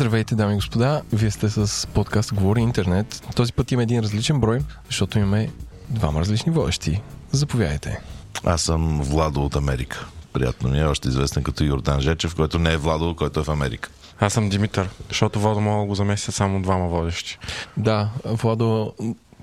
Здравейте, дами и господа! Вие сте с подкаст Говори Интернет. Този път има един различен брой, защото имаме двама различни водещи. Заповядайте. Аз съм Владо от Америка. Приятно ми е, още известен като Йордан Жечев, който не е Владо, който е в Америка. Аз съм Димитър, защото Владо мога да го заместят само двама водещи. Да, Владо,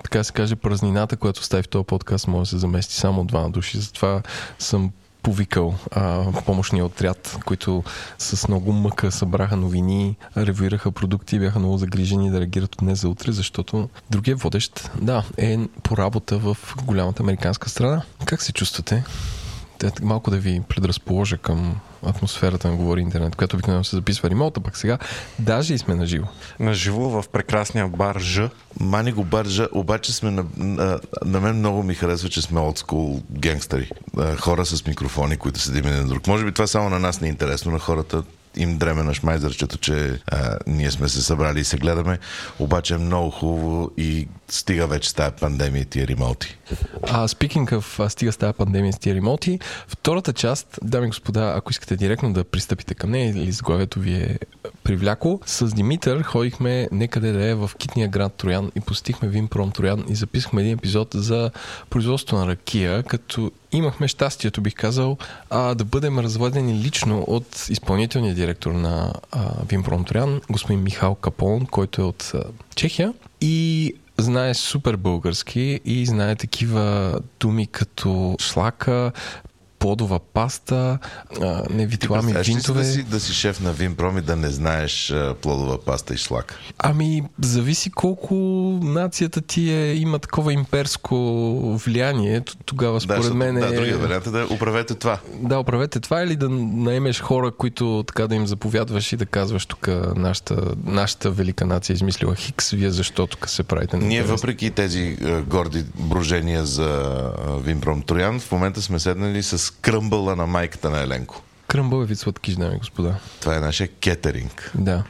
така се каже, празнината, която остави в този подкаст, може да се замести само от двама души. Затова съм повикал а, помощния отряд, които с много мъка събраха новини, ревюираха продукти, бяха много загрижени да реагират от днес за утре, защото другия водещ, да, е по работа в голямата американска страна. Как се чувствате? Те, малко да ви предразположа към атмосферата на Говори Интернет, която обикновено се записва ремонта, пък сега даже и сме на живо. На живо в прекрасния бар Ж. Мани го баржа, обаче сме на, на, на мен много ми харесва, че сме олдскул генгстъри. Хора с микрофони, които седим един на друг. Може би това само на нас не е интересно, на хората им дреме на шмайзърчето, че а, ние сме се събрали и се гледаме. Обаче е много хубаво и стига вече с тази пандемия и тия ремонти. А, speaking of стига с тази пандемия и тия ремонти, втората част, дами и господа, ако искате директно да пристъпите към нея или заглавието ви е привляко, с Димитър ходихме некъде да е в китния град Троян и посетихме Винпром Троян и записахме един епизод за производство на ракия, като имахме щастието, бих казал, а, да бъдем разводени лично от изпълнителния директор на Винпром Троян, господин Михал Капон, който е от а, Чехия. И знае супер български и знае такива думи като шлака, плодова паста, а, невитлами винтове. Да си, да си шеф на Винпром и да не знаеш а, плодова паста и шлак? Ами, зависи колко нацията ти е, има такова имперско влияние. Тогава според да, мен е... Да, другия вариант е да управете това. Да, управете това или да наемеш хора, които така да им заповядваш и да казваш тук нашата, нашата велика нация е измислила Хикс, вие защо тук се правите? Ние въпреки тези горди брожения за Винпром Троян, в момента сме седнали с кръмбъла на майката на Еленко. Кръмбъл вид сладкиш, дами и господа. Това е нашия кетеринг. Да.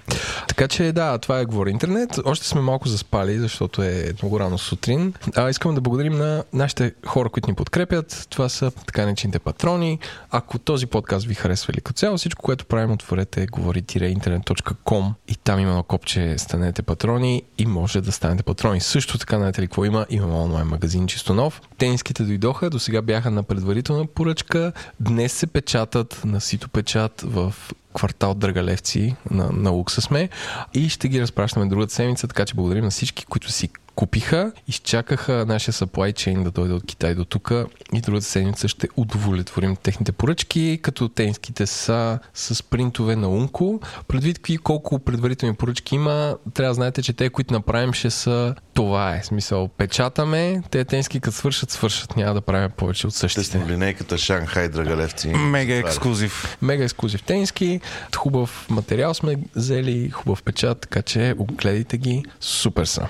Така че да, това е Говори Интернет. Още сме малко заспали, защото е много рано сутрин. А, искам да благодарим на нашите хора, които ни подкрепят. Това са така наречените патрони. Ако този подкаст ви харесва или като цяло, всичко, което правим, отворете говори-интернет.com и там има на копче станете патрони и може да станете патрони. Също така, знаете ли какво има? Имаме онлайн магазин чисто нов. Тениските дойдоха, до сега бяха на предварителна поръчка. Днес се печатат на сито печат в квартал Драгалевци на, на Лукса сме и ще ги разпращаме другата седмица, така че благодарим на всички, които си купиха, изчакаха нашия supply chain да дойде от Китай до тук и другата седмица ще удовлетворим техните поръчки, като тенските са с принтове на Унко. Предвид какви колко предварителни поръчки има, трябва да знаете, че те, които направим, ще са това е. Смисъл, печатаме, те тенски като свършат, свършат. Няма да правим повече от същите. Те линейката Шанхай Драгалевци. Мега ексклюзив. Мега ексклюзив тенски. Хубав материал сме взели, хубав печат, така че огледайте ги. Супер са.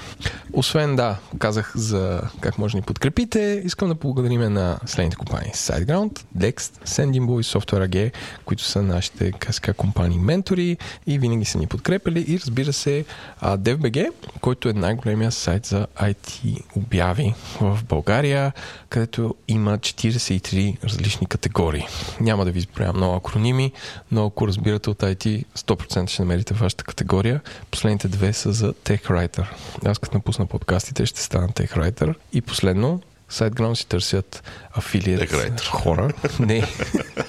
Освен да, казах за как може да ни подкрепите, искам да благодарим на следните компании. SiteGround, Dext, Sendinbull и Software AG, които са нашите КСК компании ментори и винаги са ни подкрепили. И разбира се, DevBG, който е най-големия сайт за IT обяви в България, където има 43 различни категории. Няма да ви изброя много акроними, но ако разбирате от IT, 100% ще намерите вашата категория. Последните две са за TechWriter. Аз като напусна подкастите ще стана TechWriter. И последно, SiteGround си търсят афилиет хора. Не,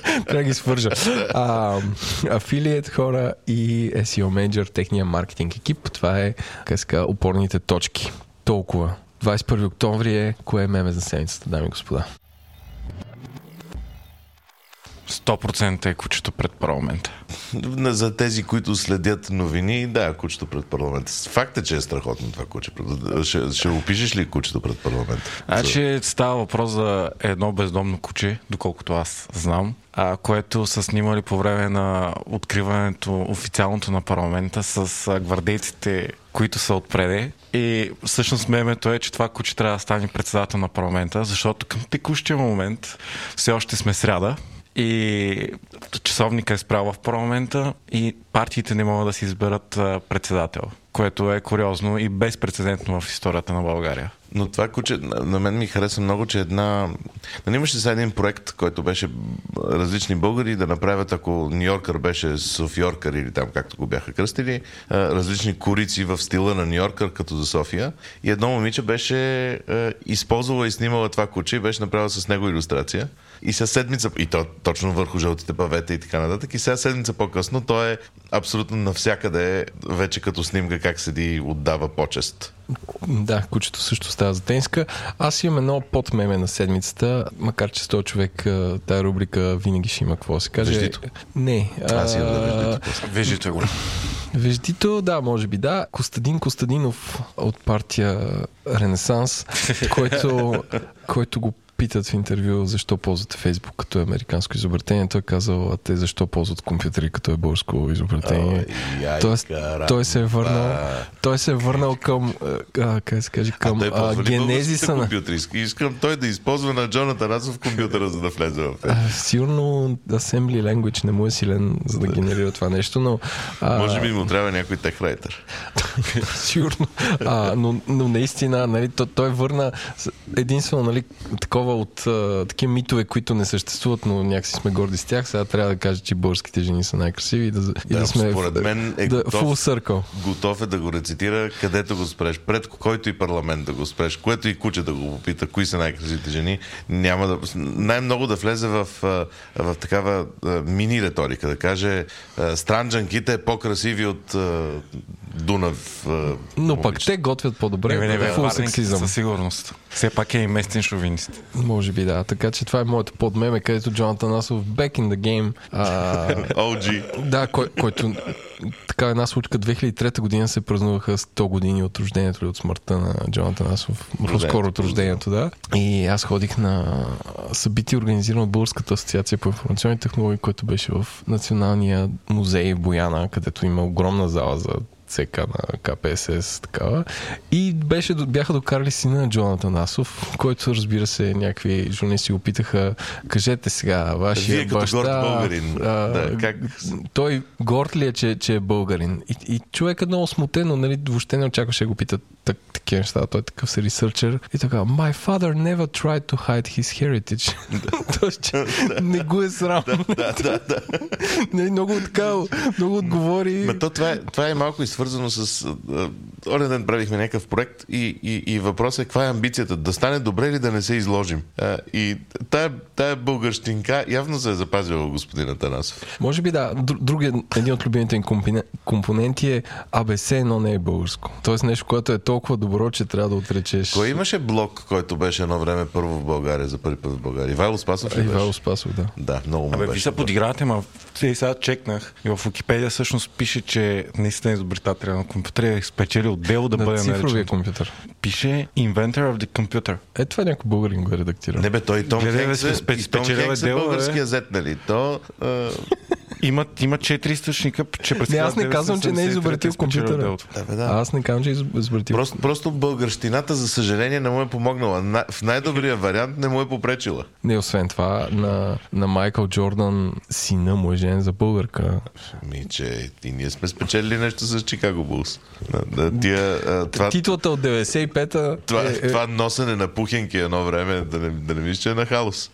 трябва да ги свържа. афилиет хора и SEO Manager, техния маркетинг екип. Това е, къска, опорните точки. Толкова. 21 октомври е кое е меме за седмицата, дами и господа. 100% е кучето пред парламента. За тези, които следят новини, да, кучето пред парламента. Факт е, че е страхотно това куче. Ще, ще опишеш ли кучето пред парламента? Значи става въпрос за едно бездомно куче, доколкото аз знам, а, което са снимали по време на откриването официалното на парламента с гвардейците, които са отпреде. И всъщност мемето е, че това куче трябва да стане председател на парламента, защото към текущия момент все още сме сряда, и часовника е справа в парламента и партиите не могат да си изберат председател което е куриозно и безпредседентно в историята на България. Но това куче, на мен ми хареса много, че една... Нали имаше сега един проект, който беше различни българи да направят, ако Нью-Йоркър беше Софиоркър или там както го бяха кръстили, различни корици в стила на Нью-Йоркър, като за София. И едно момиче беше използвала и снимала това куче и беше направила с него иллюстрация. И сега седмица, и то точно върху жълтите павета и така нататък, и сега седмица по-късно той е абсолютно навсякъде вече като снимка как седи и отдава почест. Да, кучето също става за тениска. Аз имам едно подмеме на седмицата, макар че с този човек а, тая рубрика винаги ще има какво да се каже. Веждито? Не. Аз имам да после. Виждате е голям. Веждито, да, може би да. Костадин Костадинов от партия Ренесанс, който, който го питат в интервю защо ползвате Фейсбук като е американско изобретение. Той е казал, а те защо ползват компютъри като е българско изобретение. Яй, Тоест, той се е върнал, той се е върнал към, а, как се каже, към а, ли генезиса на... компютри? Искам той да използва на Джонатан Расов компютъра, за да влезе в. А, Сигурно Assembly Language не му е силен, за да генерира това нещо, но... А, Може би му трябва някой техрайтер. Сигурно. А, но, но наистина, нали, той, той върна единствено нали, такова от а, такива митове, които не съществуват, но някакси сме горди с тях. Сега трябва да кажа, че българските жени са най-красиви и да, и Да, да сме според в, мен е да, готов. full circle. Готов е да го рецитира където го спреш. Пред който и парламент да го спреш, което и куче да го попита, кои са най-красивите жени, няма да... Най-много да влезе в, а, в такава мини риторика, да каже странджанките е по-красиви от Дунав. Но пък те готвят по-добре. Не, не, full варненките сексизъм. със сигурност. Все пак е и местен шовинист. Може би да. Така че това е моето подмеме, където Джонатан Асов back in the game. А, OG. Да, кой, който така една случка 2003 година се празнуваха 100 години от рождението или от смъртта на Джонатан Асов. По-скоро от рождението, да. И аз ходих на събитие, организирано от Българската асоциация по информационни технологии, което беше в Националния музей в Бояна, където има огромна зала за ЦК на КПСС, такава. И беше, бяха докарали сина на Джонатан Асов, който разбира се, някакви журналисти го питаха, кажете сега, вашия Вие като баща... горд българин, а, да, как- той горд ли е, че, че е българин? И, и човек е много смутен, но нали, въобще не очакваше го питат так, такива неща. Той е такъв се ресърчер. И така, my father never tried to hide his heritage. Тоест, че не го е срам. да, да, да. Не, много така, много отговори. Ма то това, е, това е малко и свързано с... Оня ден правихме някакъв проект и, и, и въпросът е каква е амбицията? Да стане добре или да не се изложим? А, и тая, тая българщинка явно се е запазила у господин Атанасов. Може би да. Дру- Другият, един от любимите им компоне- компоненти е АБС, но не е българско. Тоест нещо, което е толкова добро, че трябва да отречеш. Кой имаше блок, който беше едно време първо в България, за първи път в България? Ивайло Спасов ли Ивайло? Спасов, да. Да, много му Абе, беше. ви се подигравате, ма сега чекнах и в Википедия всъщност пише, че наистина е изобретателя на компютъра е спечелил дело да на бъде цифровия наречен. компютър. Пише Inventor of the Computer. Е, това някой българин го е редактирал. Не бе, той Том Гледай, Хенкс е, спе- и Том спечелил е е българския зет, нали? То... а, Има, има четири източника, че през Не, аз не 1973 казвам, че не е изобретил спечелил компютъра. Да, бе, да. Аз не казвам, че е из- изобретил. Просто, просто българщината, за съжаление, не му е помогнала. На, в най-добрия вариант не му е попречила. Не, освен това, на, на Майкъл Джордан сина му е женен за българка. Ми, че и ние сме спечелили нещо с Чикаго Булс. Да, тия, а, това, Титлата от 95-та това, е, е, това носене на пухенки едно време, да не, да не мисля, че е на халус.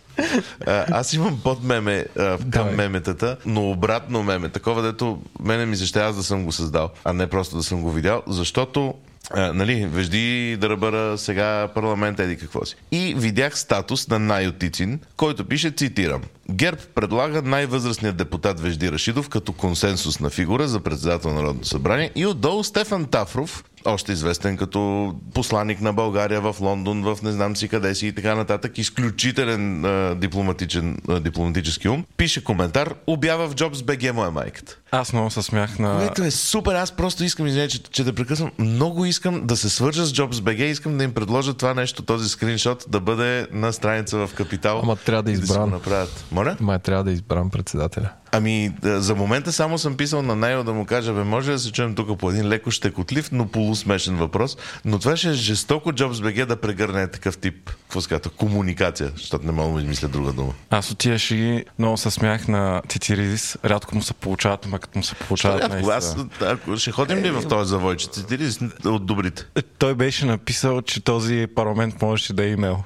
А, аз имам под меме а, към Давай. меметата, но обратно меме. Такова, дето мене ми се ще аз да съм го създал, а не просто да съм го видял, защото а, нали, вежди да ръбъра сега парламент, еди какво си. И видях статус на Найо Тицин, който пише, цитирам, ГЕРБ предлага най-възрастният депутат Вежди Рашидов като консенсусна фигура за председател на Народното събрание и отдолу Стефан Тафров, още известен като посланник на България в Лондон, в не знам си къде си и така нататък, изключителен а, дипломатичен, а, дипломатически ум, пише коментар, обява в Джобс БГ моя майката. Аз много се смях на... Което е супер, аз просто искам, извиня, че, че да прекъсвам, много искам да се свържа с Jobs BG, искам да им предложа това нещо, този скриншот да бъде на страница в Капитал. Ама трябва да е и си избран. го направят. Моля? Май трябва да избрам председателя. Ами, да, за момента само съм писал на Найо да му кажа, бе, може да се чуем тук по един леко щекотлив, но полусмешен въпрос, но това ще е жестоко Jobs BG да прегърне такъв тип, какво се комуникация, защото не мога да измисля друга дума. Аз от тия шеги много се смях на Цициридис. Рядко му се получават, ма ма като му се получават Ако, аз, ако ще ходим ли в този завойче? Ти ли си от добрите? Той беше написал, че този парламент можеше да е имейл.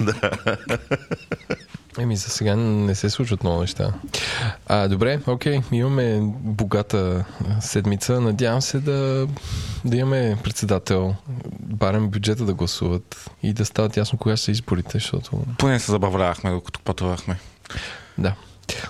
Еми, за сега не се случват много неща. А, добре, окей, имаме богата седмица. Надявам се да, да имаме председател, барем бюджета да гласуват и да стават ясно кога ще са изборите, защото... Поне се забавлявахме, докато пътувахме. Да,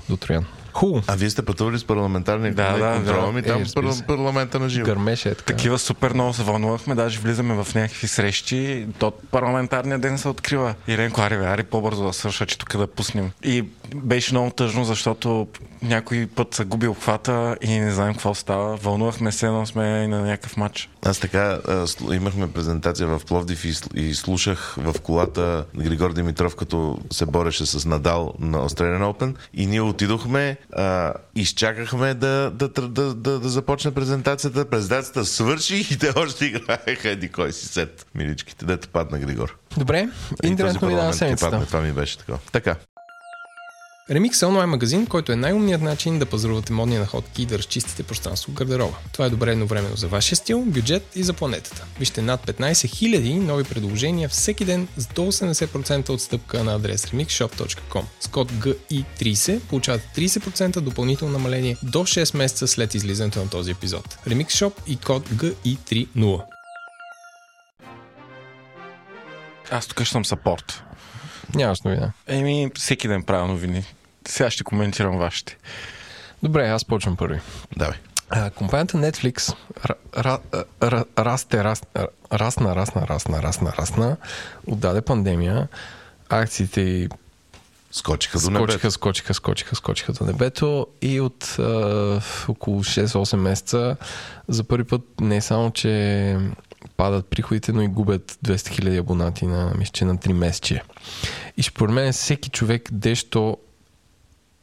до Троян. Хубаво. А вие сте пътували с парламентарни Да, да, контрола да. ми Е, там разбира се. пар- парламента на живо. Гърмеше е така. Такива супер много се вълнувахме, даже влизаме в някакви срещи, то парламентарния ден се открива. Иренко, ари, бе, ари по-бързо да свърша, че тук да пуснем. И беше много тъжно, защото някой път се губи обхвата и не знаем какво става. Вълнувахме се, но сме и на някакъв матч. Аз така а, имахме презентация в Пловдив и, и слушах в колата Григор Димитров, като се бореше с Надал на Australian Open и ние отидохме, а, изчакахме да, да, да, да, да, да започне презентацията. Презентацията свърши и те още играеха еди кой си сет. Миличките, дето падна Григор. Добре, интернет новина на седмицата. падна. Това ми беше така. Така. Remix е онлайн магазин, който е най-умният начин да пазарувате модни находки и да разчистите пространство в гардероба. Това е добре едновременно за вашия стил, бюджет и за планетата. Вижте над 15 000 нови предложения всеки ден с до 80% отстъпка на адрес remixshop.com. С код GI30 получавате 30% допълнително намаление до 6 месеца след излизането на този епизод. Remix Shop и код GI30. Аз тук ще съм сапорт. Нямаш новина. Еми, всеки ден правя новини. Сега ще коментирам вашите. Добре, аз почвам първи. Давай. А, компанията Netflix ра, ра, ра, расте, рас, расна, расна, расна, расна, расна, отдаде пандемия, акциите й Скочиха до небето. скочиха, скочиха, скочиха, скочиха до небето и от а, около 6-8 месеца за първи път не само, че падат приходите, но и губят 200 000 абонати на, мисля, на 3 месече. И според мен всеки човек дещо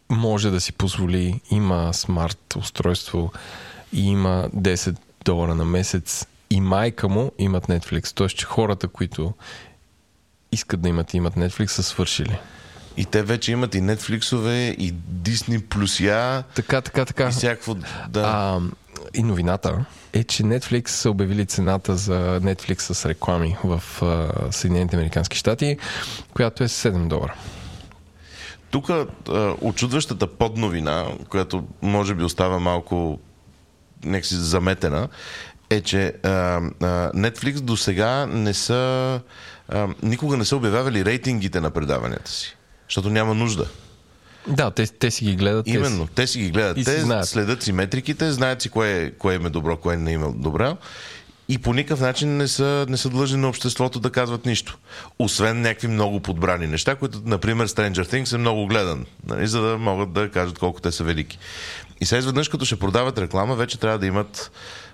може да си позволи, има смарт устройство и има 10 долара на месец и майка му имат Netflix. Тоест, че хората, които искат да имат и имат Netflix, са свършили. И те вече имат и Netflix-ове, и Disney плюс я, Така, така, така. и всякакво. Да. А, и новината е, че Netflix са обявили цената за Netflix с реклами в Съединените Американски щати, която е 7 долара. Тук очудващата подновина, която може би остава малко някакси заметена, е, че а, а, Netflix до сега не са а, никога не са обявявали рейтингите на предаванията си. Защото няма нужда. Да, те, те си ги гледат. те Именно, те си ги гледат. Си Те знаят. следят си метриките, знаят си кое, е- кое им е добро, кое не им е добро. И по никакъв начин не са, не са длъжни на обществото да казват нищо. Освен някакви много подбрани неща, които, например, Stranger Things е много гледан, нали, за да могат да кажат колко те са велики. И сега изведнъж, като ще продават реклама, вече трябва да имат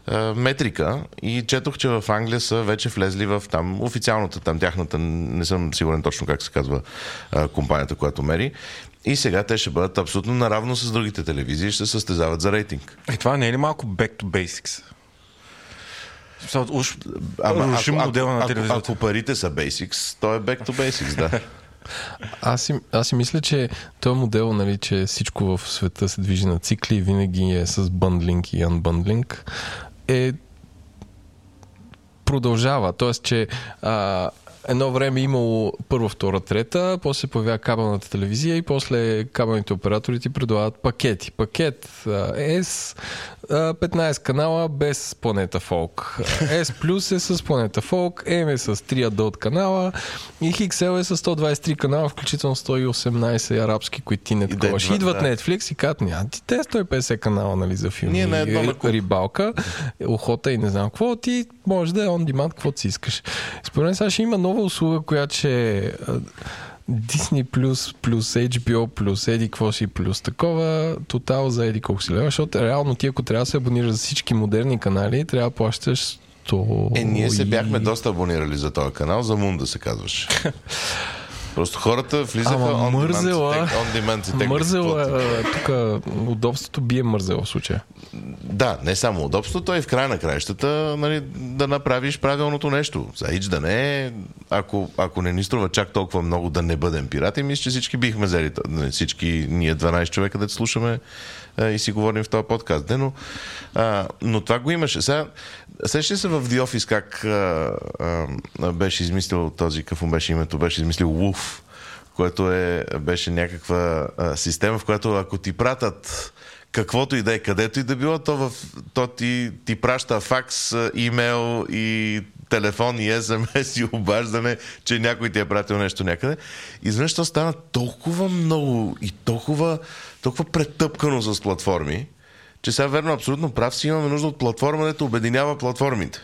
а, метрика и четох, че в Англия са вече влезли в там официалната, там тяхната, не съм сигурен точно как се казва а, компанията, която мери. И сега те ще бъдат абсолютно наравно с другите телевизии и ще се състезават за рейтинг. Е, това не е ли малко back to basics? Смисъл, Уж рушим ако, модела на ако, телевизията. ако парите са basics, то е back to basics, да. Аз си, аз си мисля, че този модел, нали, че всичко в света се движи на цикли, винаги е с бъндлинг и анбъндлинг, е продължава. Тоест, че а, едно време е имало първа, втора, трета, после се появява кабелната телевизия и после кабелните оператори ти предлагат пакети. Пакет а, S, 15 канала без планета Фолк. S плюс е с планета Фолк, M е с 3 адълт канала и XL е с 123 канала, включително 118 арабски, които ти не да, таковаш. да. Идват Netflix и казват, няма ти те 150 канала нали, за филми, Ние на едно ри- на рибалка, охота и не знам какво, ти може да е on demand, каквото си искаш. Според мен сега ще има нова услуга, която ще е Disney плюс, плюс HBO, плюс еди какво си, плюс такова, тотал за еди колко си лева, защото реално ти ако трябва да се абонираш за всички модерни канали, трябва да плащаш 100 Е, ние се бяхме доста абонирали за този канал, за Мун да се казваш. Просто хората влизаха Ама on мързела, demand, on demand теглиха мързела, е, тук удобството бие мързела в случая. Да, не само удобството, а и в края на краищата нали, да направиш правилното нещо. За ич да не е, ако, ако не ни струва чак толкова много да не бъдем пирати, мисля, че всички бихме взели, нали, всички ние 12 човека да слушаме и си говорим в този подкаст. Не, но, а, но това го имаше. Сега, сеща се в The Office как а, а, беше измислил този, какво беше името, беше измислил Wolf, което е, беше някаква а, система, в която ако ти пратят каквото и да е, където и да било, то, в, то ти, ти праща факс, имейл и телефон и СМС и обаждане, че някой ти е пратил нещо някъде. Изведнъж то стана толкова много и толкова, толкова претъпкано с платформи, че сега верно, абсолютно прав си, имаме нужда от платформа, дето обединява платформите.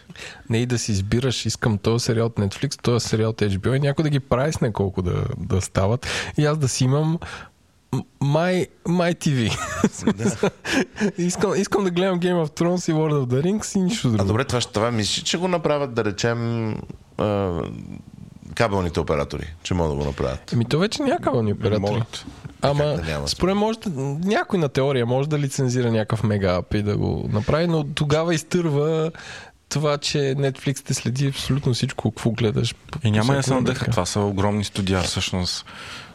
Не и да си избираш, искам този сериал от Netflix, този сериал от HBO и някой да ги прави с неколко да, да стават. И аз да си имам My, My TV. искам, искам да гледам Game of Thrones и World of the Rings и нищо А друго. добре, това, ще- това мислиш, че го направят, да речем, а, кабелните оператори, че могат да го направят. Еми то вече няма кабелни оператори. Могат. Ама, Как да няма? според може да, някой на теория може да лицензира някакъв мега ап и да го направи, но тогава изтърва това, че Netflix те следи абсолютно всичко, какво гледаш. И няма се всяко надъха. време. Това са огромни студия, всъщност.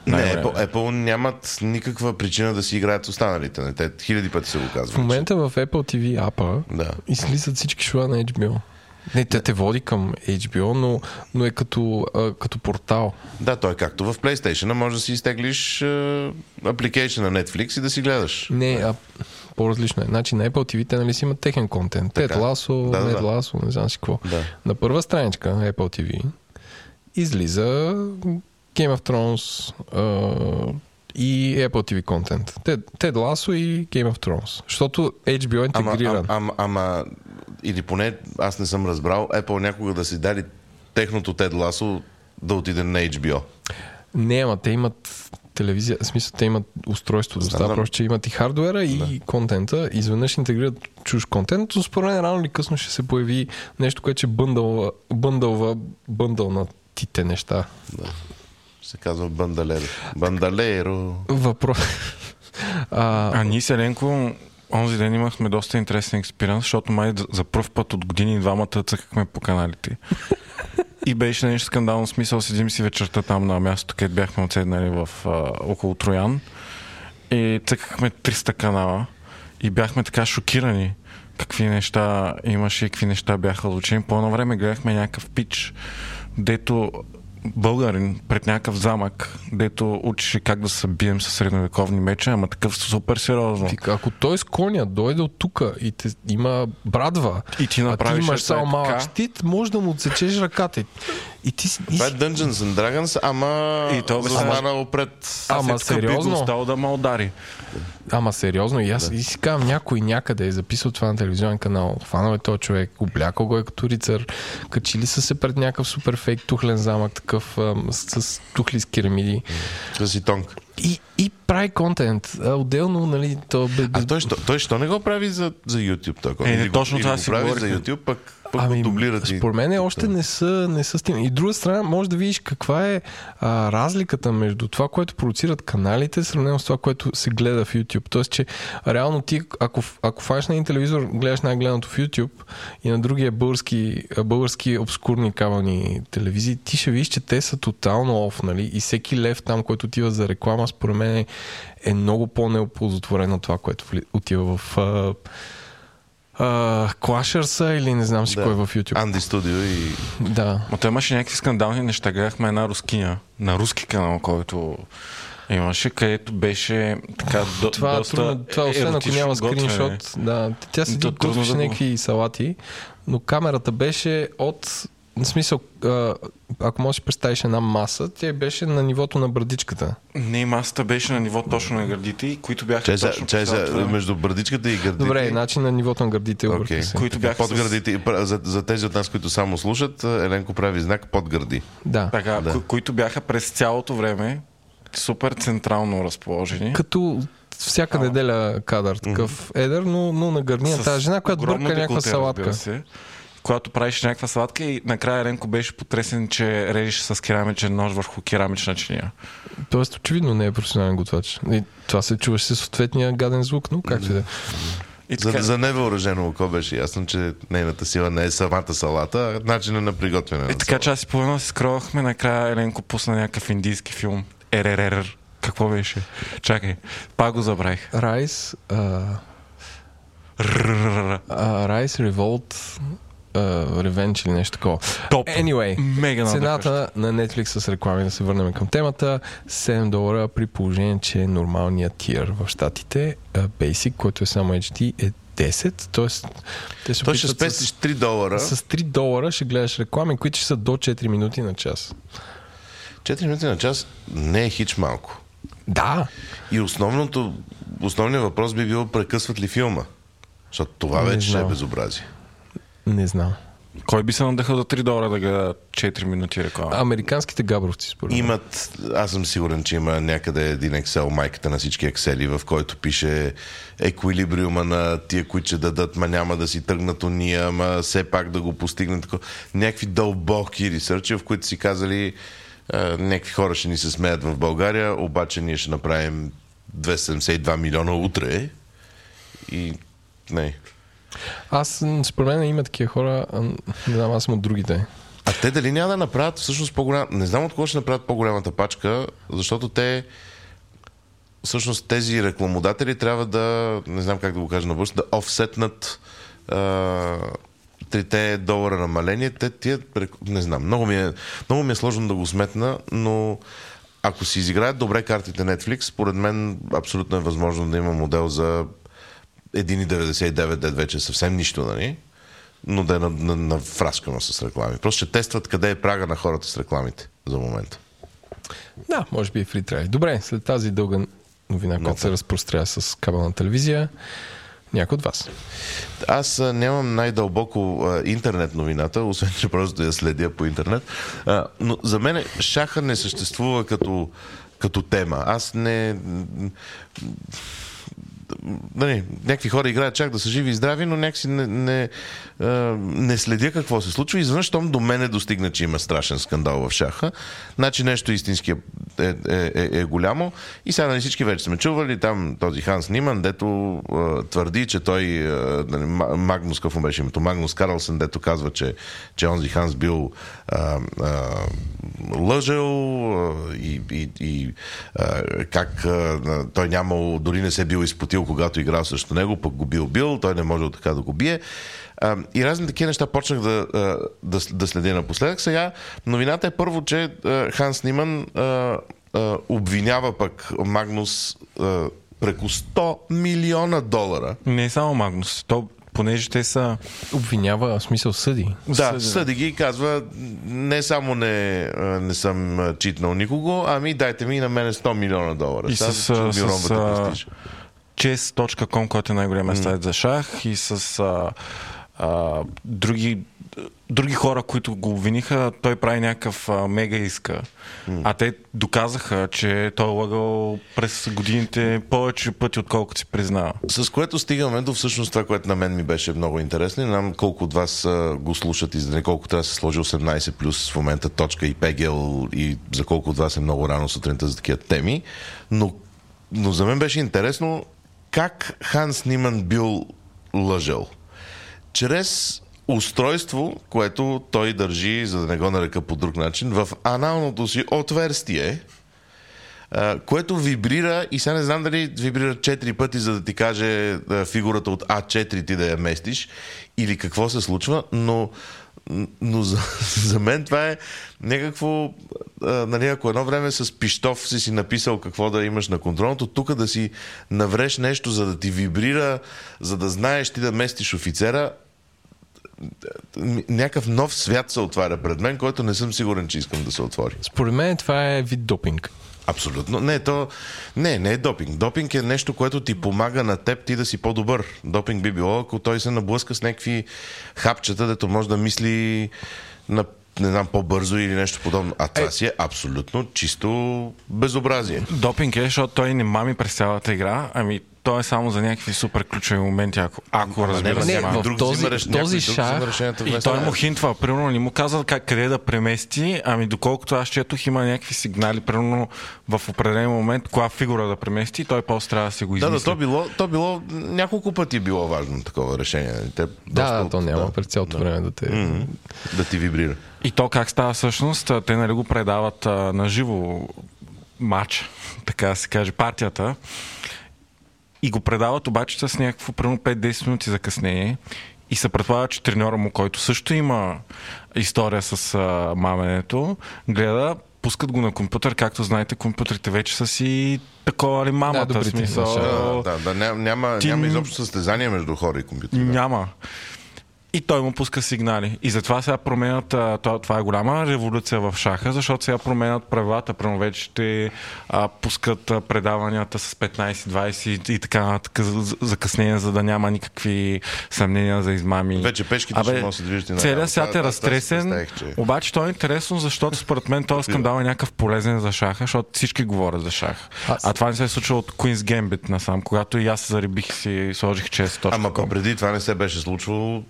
Не. Apple, Apple нямат никаква причина да си играят останалите. Не, Те хиляди пъти са го казвали. В момента в Apple TV апа Да. излизат всички шоа на HBO. Не, те те води към HBO, но, но е като, а, като портал. Да, той е както в PlayStation. Може да си изтеглиш апликейшн на Netflix и да си гледаш. Не, а по-различно е. Значи на Apple TV те нали си имат техен контент. Тед Така. Ласо, Да, да, Нед да. Ласо, не знам си какво. Да. На първа страничка на Apple TV излиза Game of Thrones а, и Apple TV контент. Тед, Ласо и Game of Thrones. Защото HBO е интегриран. ама, ама, ама, или поне аз не съм разбрал, Apple някога да си дали техното Тед Ласо да отиде на HBO. Не, ама те имат телевизия, в смисъл те имат устройство, да става просто, че имат и хардуера и контента, изведнъж интегрират чуж контент, но според мен рано или късно ще се появи нещо, което ще бъндълва, бъндълва бъндълнатите неща. Се казва Бандалеро. Бандалеро. Въпрос. А, А ние с Еленко онзи ден имахме доста интересен експириенс, защото май за- за първ път от години двамата цъкахме по каналите. И беше нещо скандално смисъл, седим си вечерта там на мястото, където бяхме отседнали в, а, около Троян. И цъкахме 300 канала. И бяхме така шокирани какви неща имаше и какви неща бяха лучени. По едно време гледахме някакъв пич, дето българин пред някакъв замък, дето учеше как да се бием с средновековни меча, ама такъв супер сериозно. Вика, ако той с коня дойде от тук и те, има брадва, И ти а ти направиш имаш ето само е малък така. щит, може да му отсечеш ръката. И- ти, си- Това е Dungeons and Dragons, ама И то бе, застанало пред... Ама сериозно? оставил да ме удари. Ама сериозно, и аз и си казвам, някой някъде е записал това на телевизионен канал. Фанал е този човек, облякал го е като рицар, качили са се пред някакъв супер фейк тухлен замък, такъв ам, с, с тухли с керамиди. Да си тонк. И, и прави контент. А, отделно, нали, то бе, А той, що, той що не го прави за, за YouTube? Той, Е, не, точно това си прави говорихме. за YouTube, пък, пък Ами, го дублират. и- според мен още не са, не са стигнали. И друга страна, може да видиш каква е а, разликата между това, което продуцират каналите, сравнено с това, което се гледа в YouTube. Тоест, че реално ти, ако, ако фанеш на един телевизор, гледаш най-гледаното в YouTube и на другия български, български обскурни кабелни телевизии, ти ще видиш, че те са тотално оф, нали? И всеки лев там, който отива за реклама, според мен е, е много по-неоползотворен от това, което отива в а, Клашърса или не знам си Да. кой е в YouTube. Анди Студио и... Да. Но той имаше някакви скандални неща. Гледахме една рускиня на руски канал, който имаше, където беше така до, Това, доста трудно, това освен ако няма готвене. скриншот, да, тя трудно готвеше да някакви салати, но камерата беше от в смисъл, а, ако можеш да представиш една маса, тя беше на нивото на брадичката. Не, масата беше на ниво точно на гърдите, които бяха Чай, за, точно чай по за, между бърдичката и гърдите. Добре, значи на нивото на гърдите се. Които бяха под с- гърдите. Пр- За, за тези от нас, които само слушат, Еленко прави знак под гърди. Да. Така, Да. ко- които бяха през цялото време супер централно разположени. Като всяка Ама. неделя кадър, такъв едър, но, но на гърдия. С Тази жена, която бърка някаква салатка. Се. Когато правиш някаква сладка и накрая Еленко беше потресен, че режеш с керамичен нож върху керамична чиния. Тоест, очевидно не е професионален готвач. И това се чуваше със съответния гаден звук, но както да е. И За, така, за невъоръжено око беше ясно, че нейната сила не е самата салата, а начина на приготвяне. и на така салата. час и половина се скровахме, накрая Еленко пусна някакъв индийски филм. РРР. Какво беше? Чакай, пак го забравих. Райс, Райс, Револт, Ревенч или нещо такова. Топ. Anyway, Мега цената на Netflix с реклами, да се върнем към темата, 7 долара при положение, че нормалният тир в Штатите, а, Basic, който е само HD, е 10, т.е. те ще опитват спестиш 3 долара. с, с 3 долара ще гледаш реклами, които ще са до 4 минути на час. 4 минути на час не е хич малко. Да, И основното, основният въпрос би бил прекъсват ли филма. Защото това Не вече ще е знам. безобразие. Не знам. Кой би се надъхал за 3 долара да гледа 4 минути реклама? Американските габровци, според мен. Имат, аз съм сигурен, че има някъде един Excel, майката на всички Excel, в който пише еквилибриума на тия, които ще дадат, ма няма да си тръгнат уния, ма все пак да го постигнат. Някакви дълбоки ресърчи, в които си казали някакви хора ще ни се смеят в България, обаче ние ще направим 272 милиона утре и не. Аз, според мен има такива хора, не знам, аз съм от другите. А те дали няма да направят всъщност по-голям... Не знам от кого ще направят по-голямата пачка, защото те всъщност тези рекламодатели трябва да, не знам как да го кажа на бързо, да офсетнат трите долара намаление. Те, тия, не знам, много ми, е, много ми е сложно да го сметна, но ако си изиграят добре картите Netflix, според мен абсолютно е възможно да има модел за 1,99, дед вече е съвсем нищо, нали? но да е на, на, на с реклами. Просто ще тестват къде е прага на хората с рекламите за момента. Да, може би и фри трай. Добре, след тази дълга новина, която се разпростря с кабелна телевизия, някой от вас. Аз а, нямам най-дълбоко а, интернет новината, освен че просто я следя по интернет. А, но за мен шаха не съществува като, като тема. Аз не... Нали, някакви хора играят чак да са живи и здрави, но някакси не, не, а, не следя какво се случва. Изведнъж, щом до мене достигна, че има страшен скандал в шаха, значи нещо истински е, е, е, е голямо. И сега нали, всички вече сме чували, там този Ханс Ниман, дето а, твърди, че той, а, нали, Ма- Магнус, какво беше името, Магнус Карлсен, дето казва, че, че онзи Ханс бил а, а, лъжел а, и, и, и а, как а, той нямал, дори не се бил изпотил, когато играл срещу него, пък го бил бил, той не можел така да го бие. А, и разни такива неща почнах да, да, да следя напоследък. Сега новината е първо, че Ханс Ниман а, а, обвинява пък Магнус а, преко 100 милиона долара. Не е само Магнус. То, понеже те са... Обвинява, в смисъл съди. Да, съди ги и казва, не само не, не съм читнал никого, ами дайте ми на мене 100 милиона долара. И Сега с, ми с, а, престиж. chess.com, който е най-големият сайт за шах и с а, а, други, други хора, които го обвиниха, той прави някакъв а, мега иска. А те доказаха, че той е лъгал през годините повече пъти, отколкото си признава. С което стигаме до всъщност това, което на мен ми беше много интересно. Не знам колко от вас а, го слушат и за колко трябва да се сложи 18 плюс в момента точка и пегел и за колко от вас е много рано сутринта за такива теми. Но, но за мен беше интересно как Ханс Ниман бил лъжел. Чрез устройство, което той държи, за да не го нарека по друг начин, в аналното си отверстие, което вибрира и сега не знам дали вибрира 4 пъти, за да ти каже фигурата от А4 ти да я местиш или какво се случва, но, но за, за мен това е някакво, нали, ако едно време с пиштов си си написал какво да имаш на контролното, тук да си навреш нещо, за да ти вибрира, за да знаеш ти да местиш офицера, някакъв нов свят се отваря пред мен, който не съм сигурен, че искам да се отвори. Според мен това е вид допинг. Абсолютно. Не, то не, не е допинг. Допинг е нещо, което ти помага на теб ти да си по-добър. Допинг би било, ако той се наблъска с някакви хапчета, дето може да мисли на не знам, по-бързо или нещо подобно. А това си е абсолютно чисто безобразие. Допинг е, защото той не мами през цялата игра, ами той е само за някакви супер ключови моменти, ако, ако разбира не, се. в има. друг този- взима този шах- И той му хинтва, примерно не му казва как, къде да премести, ами доколкото аз четох има някакви сигнали, примерно в определен момент, коя фигура да премести, и той после трябва да се го Да, измисли. да, то било, то било няколко пъти е било важно такова решение. Те, Да, доста да, то няма през цялото време да те... М, да ти вибрира. И то как става всъщност, те нали го предават а, на живо матч, така да се каже, партията. И го предават обаче с някакво примерно 5-10 минути закъснение. И се предполага, че треньора му, който също има история с а, маменето, гледа, пускат го на компютър, както знаете, компютрите вече са си такова ли мамата, добрите смисъл. Да, да, да, няма, няма, Ти- няма изобщо състезание между хора и компютри. Да. Няма. И той му пуска сигнали. И затова сега променят, а, това, това е голяма революция в шаха, защото сега променят правилата. Примерно вече ще а, пускат а, предаванията с 15-20 и, така нататък за- за- закъснения, за да няма никакви съмнения за измами. Вече пешките ще могат да се на Целият свят е си разтресен, че- обаче то е интересно, защото според мен този скандал е някакъв полезен за шаха, защото всички говорят за шах. Аз- А това не се е случило от Queen's Gambit насам, когато и аз се зарибих и си сложих чест. Ама преди това не се беше случвало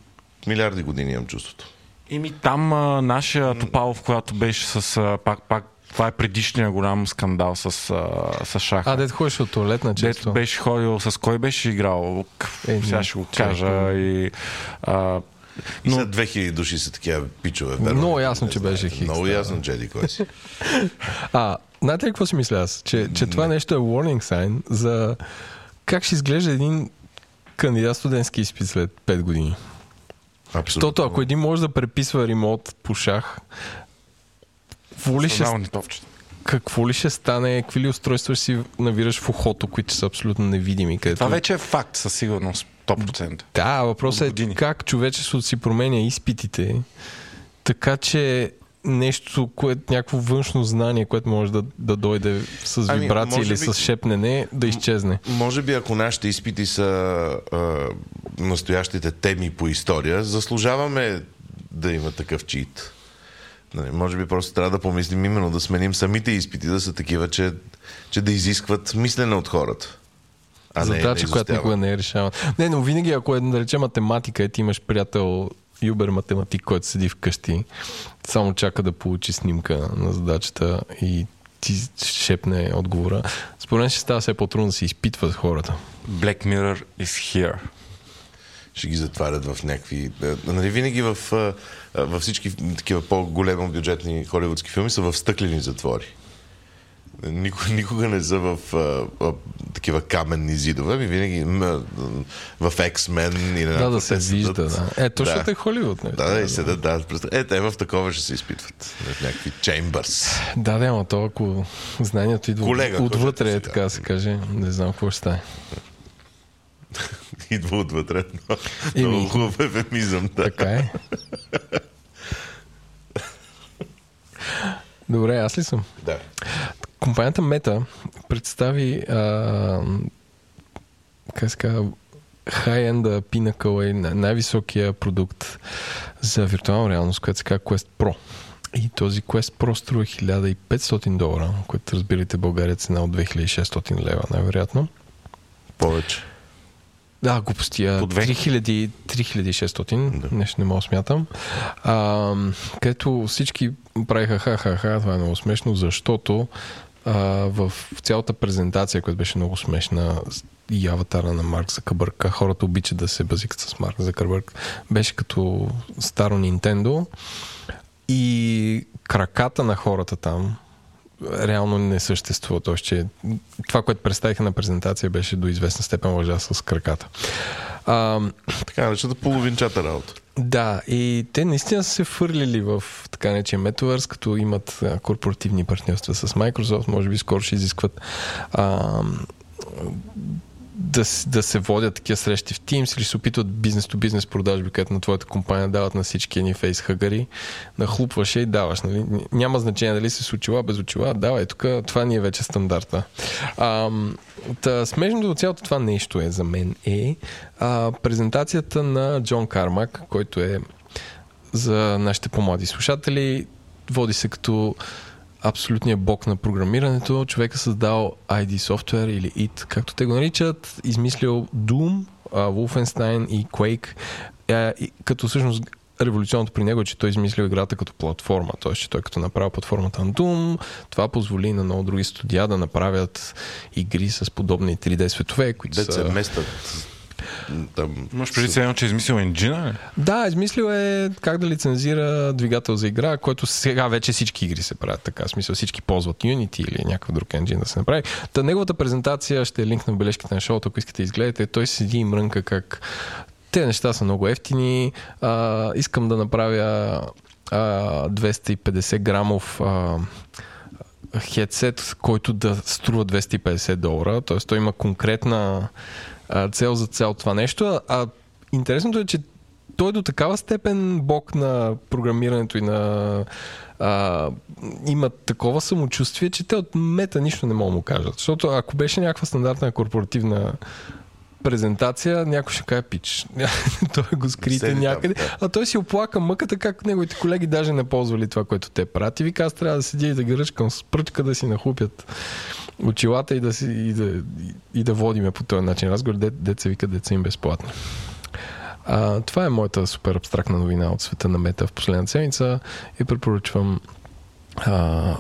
милиарди години, имам чувството. Ими там а, нашия Топалов, която беше с а, пак, пак това е предишния голям скандал с, а, с шаха. А, дето ходиш от туалетна Дето често. беше ходил, с кой беше играл? Е, Сега ще го кажа. И, а, И Но- след 2000 души са такива пичове. верно? Много ясно, Не че беше Хикс, Много да. ясно, Джеди, кой си. А, знаете ли какво си мисля аз? Че, че това нещо е warning sign за как ще изглежда един кандидат студентски изпит след 5 години. Абсолютно. Защото ако един може да преписва ремонт по шах, какво ли, ще, какво ли ще стане, какви ли устройства ще си навираш в ухото, които са абсолютно невидими. Където... Това вече е факт със сигурност. 100%. Да, въпросът е как човечеството си променя изпитите, така че нещо, което, някакво външно знание, което може да, да дойде с Ами, вибрация може или би- с шепнене, да изчезне. Може би ако нашите изпити са а, настоящите теми по история, заслужаваме да има такъв чит. Нали, може би просто трябва да помислим именно да сменим самите изпити да са такива, че, че да изискват мислене от хората. А не Задача, да която изостява. никога не е решава. Не, но винаги, ако е, да речем, математика, и ти имаш приятел юбер математик, който седи вкъщи, само чака да получи снимка на задачата и ти шепне отговора. Според мен ще става все по-трудно да се изпитват хората. Black Mirror is here. ще ги затварят в някакви... е, Нали, винаги в, а, а, във всички такива по-големо бюджетни холивудски филми са в стъклени затвори. Никога, никога не са в а, а, такива каменни зидове, ми винаги м, в X-Men или Да, някакво да се вижда, да. Е, то защото е Холивуд. нали? Да, да, и седат, да. Е, те в такова ще се изпитват. В някакви чеймбърс. Да, да, ама то ако знанието идва Колега, отвътре, е така да се каже, не знам какво ще стане. Идва отвътре. но- Еми. Много хубав ефемизъм. Да. Така е. Добре, аз ли съм? да. Компанията Meta представи а, как се казва, high-end Pinnacle е най- най-високия продукт за виртуална реалност, който се казва Quest Pro. И този Quest Pro струва 1500 долара, което разбирате България цена от 2600 лева, най-вероятно. Повече. Да, глупости. По две? 3000, 3600, Да. нещо не мога смятам. А, където всички правиха ха-ха-ха, това е много смешно, защото а, в цялата презентация, която беше много смешна, и аватара на Марк Закърбърг, а хората обичат да се базикат с Марк Закърбърг, беше като старо Нинтендо и краката на хората там реално не съществува. Тоест, че това, което представиха на презентация, беше до известна степен лъжа с краката. А, Така наречената половинчата работа. Да, и те наистина са се фърлили в така наречен Metaverse, като имат корпоративни партньорства с Microsoft, може би скоро ще изискват а, да, да се водят такива срещи в Teams или се опитват бизнес-то-бизнес продажби, където на твоята компания дават на всички едни фейсхъгари, нахлупваш я и даваш. Нали? Няма значение дали си с очила, без очила, давай, тук това ни е вече стандарта. А, та, смешното от цялото това нещо е за мен е а, презентацията на Джон Кармак, който е за нашите по-млади слушатели, води се като абсолютния бог на програмирането. Човек е създал ID Software или IT, както те го наричат, измислил Doom, Wolfenstein и Quake, като всъщност революционното при него е, че той измислил играта като платформа, т.е. че той като направил платформата на Doom, това позволи на много други студия да направят игри с подобни 3D светове, които Дет са... се местят там... Имаш преди сега, че е измислил енджина, ли? Да, измислил е как да лицензира двигател за игра, който сега вече всички игри се правят така. В смисъл всички ползват Unity или някакъв друг енджин да се направи. Та неговата презентация ще е линк на бележките на шоуто, ако искате да изгледате. Той седи и мрънка как те неща са много ефтини. А, искам да направя а, 250 грамов а, хедсет, който да струва 250 долара. Т.е. той има конкретна а, цел за цяло това нещо. А интересното е, че той до такава степен бог на програмирането и на а, има такова самочувствие, че те от мета нищо не могат да му кажат. Защото ако беше някаква стандартна корпоративна презентация, някой ще каже пич. той го скрите Седи там, някъде. да. А той си оплака мъката, как неговите колеги даже не ползвали това, което те правят. И вика, аз трябва да седя и да ги ръчкам с пръчка, да си нахупят очилата и да, си, и да, и да водиме по този начин разговор. Де, деца вика, деца им безплатно. А, това е моята супер абстрактна новина от света на мета в последната седмица и препоръчвам а,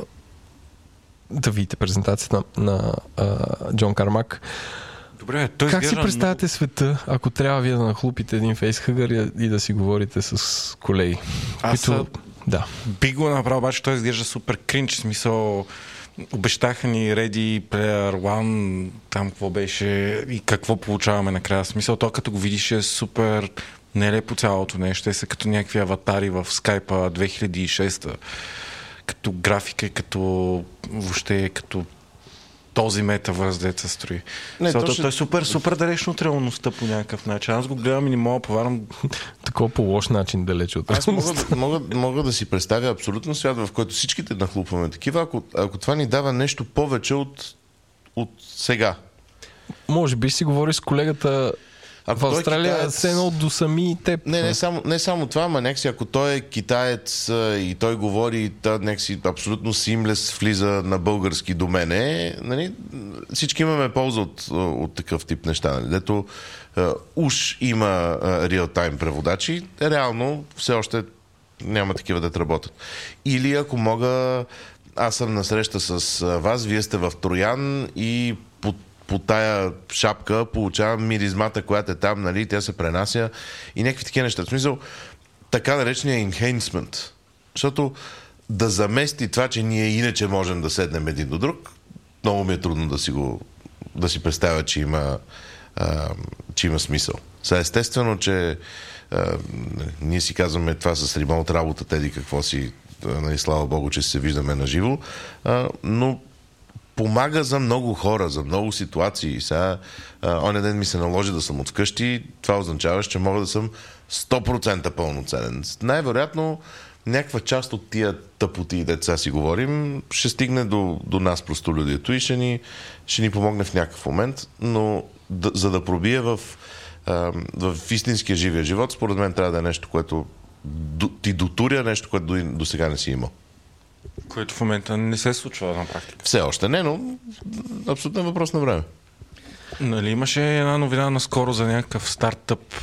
да видите презентацията на, на а, Джон Кармак. Добре, той как си представяте света, ако трябва вие да нахлупите един фейсхъгър и, и да си говорите с колеги? Аз които... Да. Би го направил, обаче той изглежда супер кринч, смисъл обещаха ни Ready Player One, там какво беше и какво получаваме накрая. Смисъл, то като го видиш е супер нелепо цялото нещо. Те са като някакви аватари в Skype 2006 като графика като въобще като този метавърс, деца строи. Не, Не, то то, ще- той е супер, супер далечно от реалността по някакъв начин. Аз го гледам и не мога да повярвам. Такова по лош начин далече от Аз мога, да- мога, мога да си представя абсолютно свят, в който всичките нахлупваме такива, ако, ако това ни дава нещо повече от, от сега. Може би си говори с колегата Ако в е Австралия, китаец- все едно до сами теб. Не, не само, не само това, ама някакси, ако той е китаец и той говори, та някакси абсолютно симлес влиза на български до мене, нали, всички имаме полза от, от такъв тип неща. Нали, дето уж има реал-тайм преводачи, реално все още няма такива да работят. Или ако мога, аз съм на среща с вас, вие сте в Троян и по, тая шапка получавам миризмата, която е там, нали, тя се пренася и някакви такива неща. В смисъл, така наречения enhancement. Защото да замести това, че ние иначе можем да седнем един до друг, много ми е трудно да си го да си представя, че има, а, че има смисъл. Сега естествено, че а, ние си казваме това с ремонт работа, теди какво си, нали, слава Богу, че се виждаме на живо, но помага за много хора, за много ситуации. Сега, оня ден ми се наложи да съм от вкъщи, това означава, че мога да съм 100% пълноценен. Най-вероятно, някаква част от тия тъпоти, деца си говорим, ще стигне до, до нас простолюдието и ще ни, ще ни помогне в някакъв момент, но да, за да пробие в, а, в истинския живия живот, според мен трябва да е нещо, което ти дотуря нещо, което до, до сега не си имал. Което в момента не се случва на практика. Все още не, но абсолютно е въпрос на време. Нали, имаше една новина наскоро за някакъв стартъп,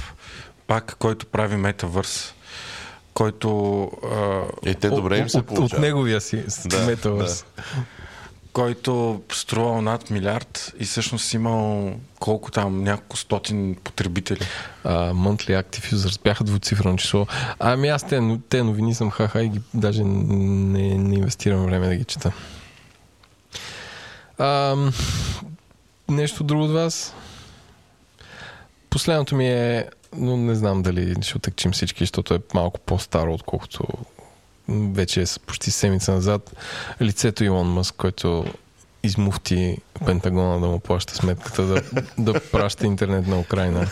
пак, който прави метавърс, който, а, И те добре им се от, от, от получава. неговия си Да, метавърс. Който струвал над милиард и всъщност имал колко там, няколко стотин потребители. А, monthly active users бяха двуцифрено число. Ами аз те, те новини съм хаха и ги, даже не, не инвестирам време да ги чета. А, нещо друго от вас? Последното ми е, но не знам дали ще отъкчим всички, защото е малко по-старо, отколкото вече е почти седмица назад. Лицето Илон Мъск, който измуфти Пентагона да му плаща сметката да, да праща интернет на Украина.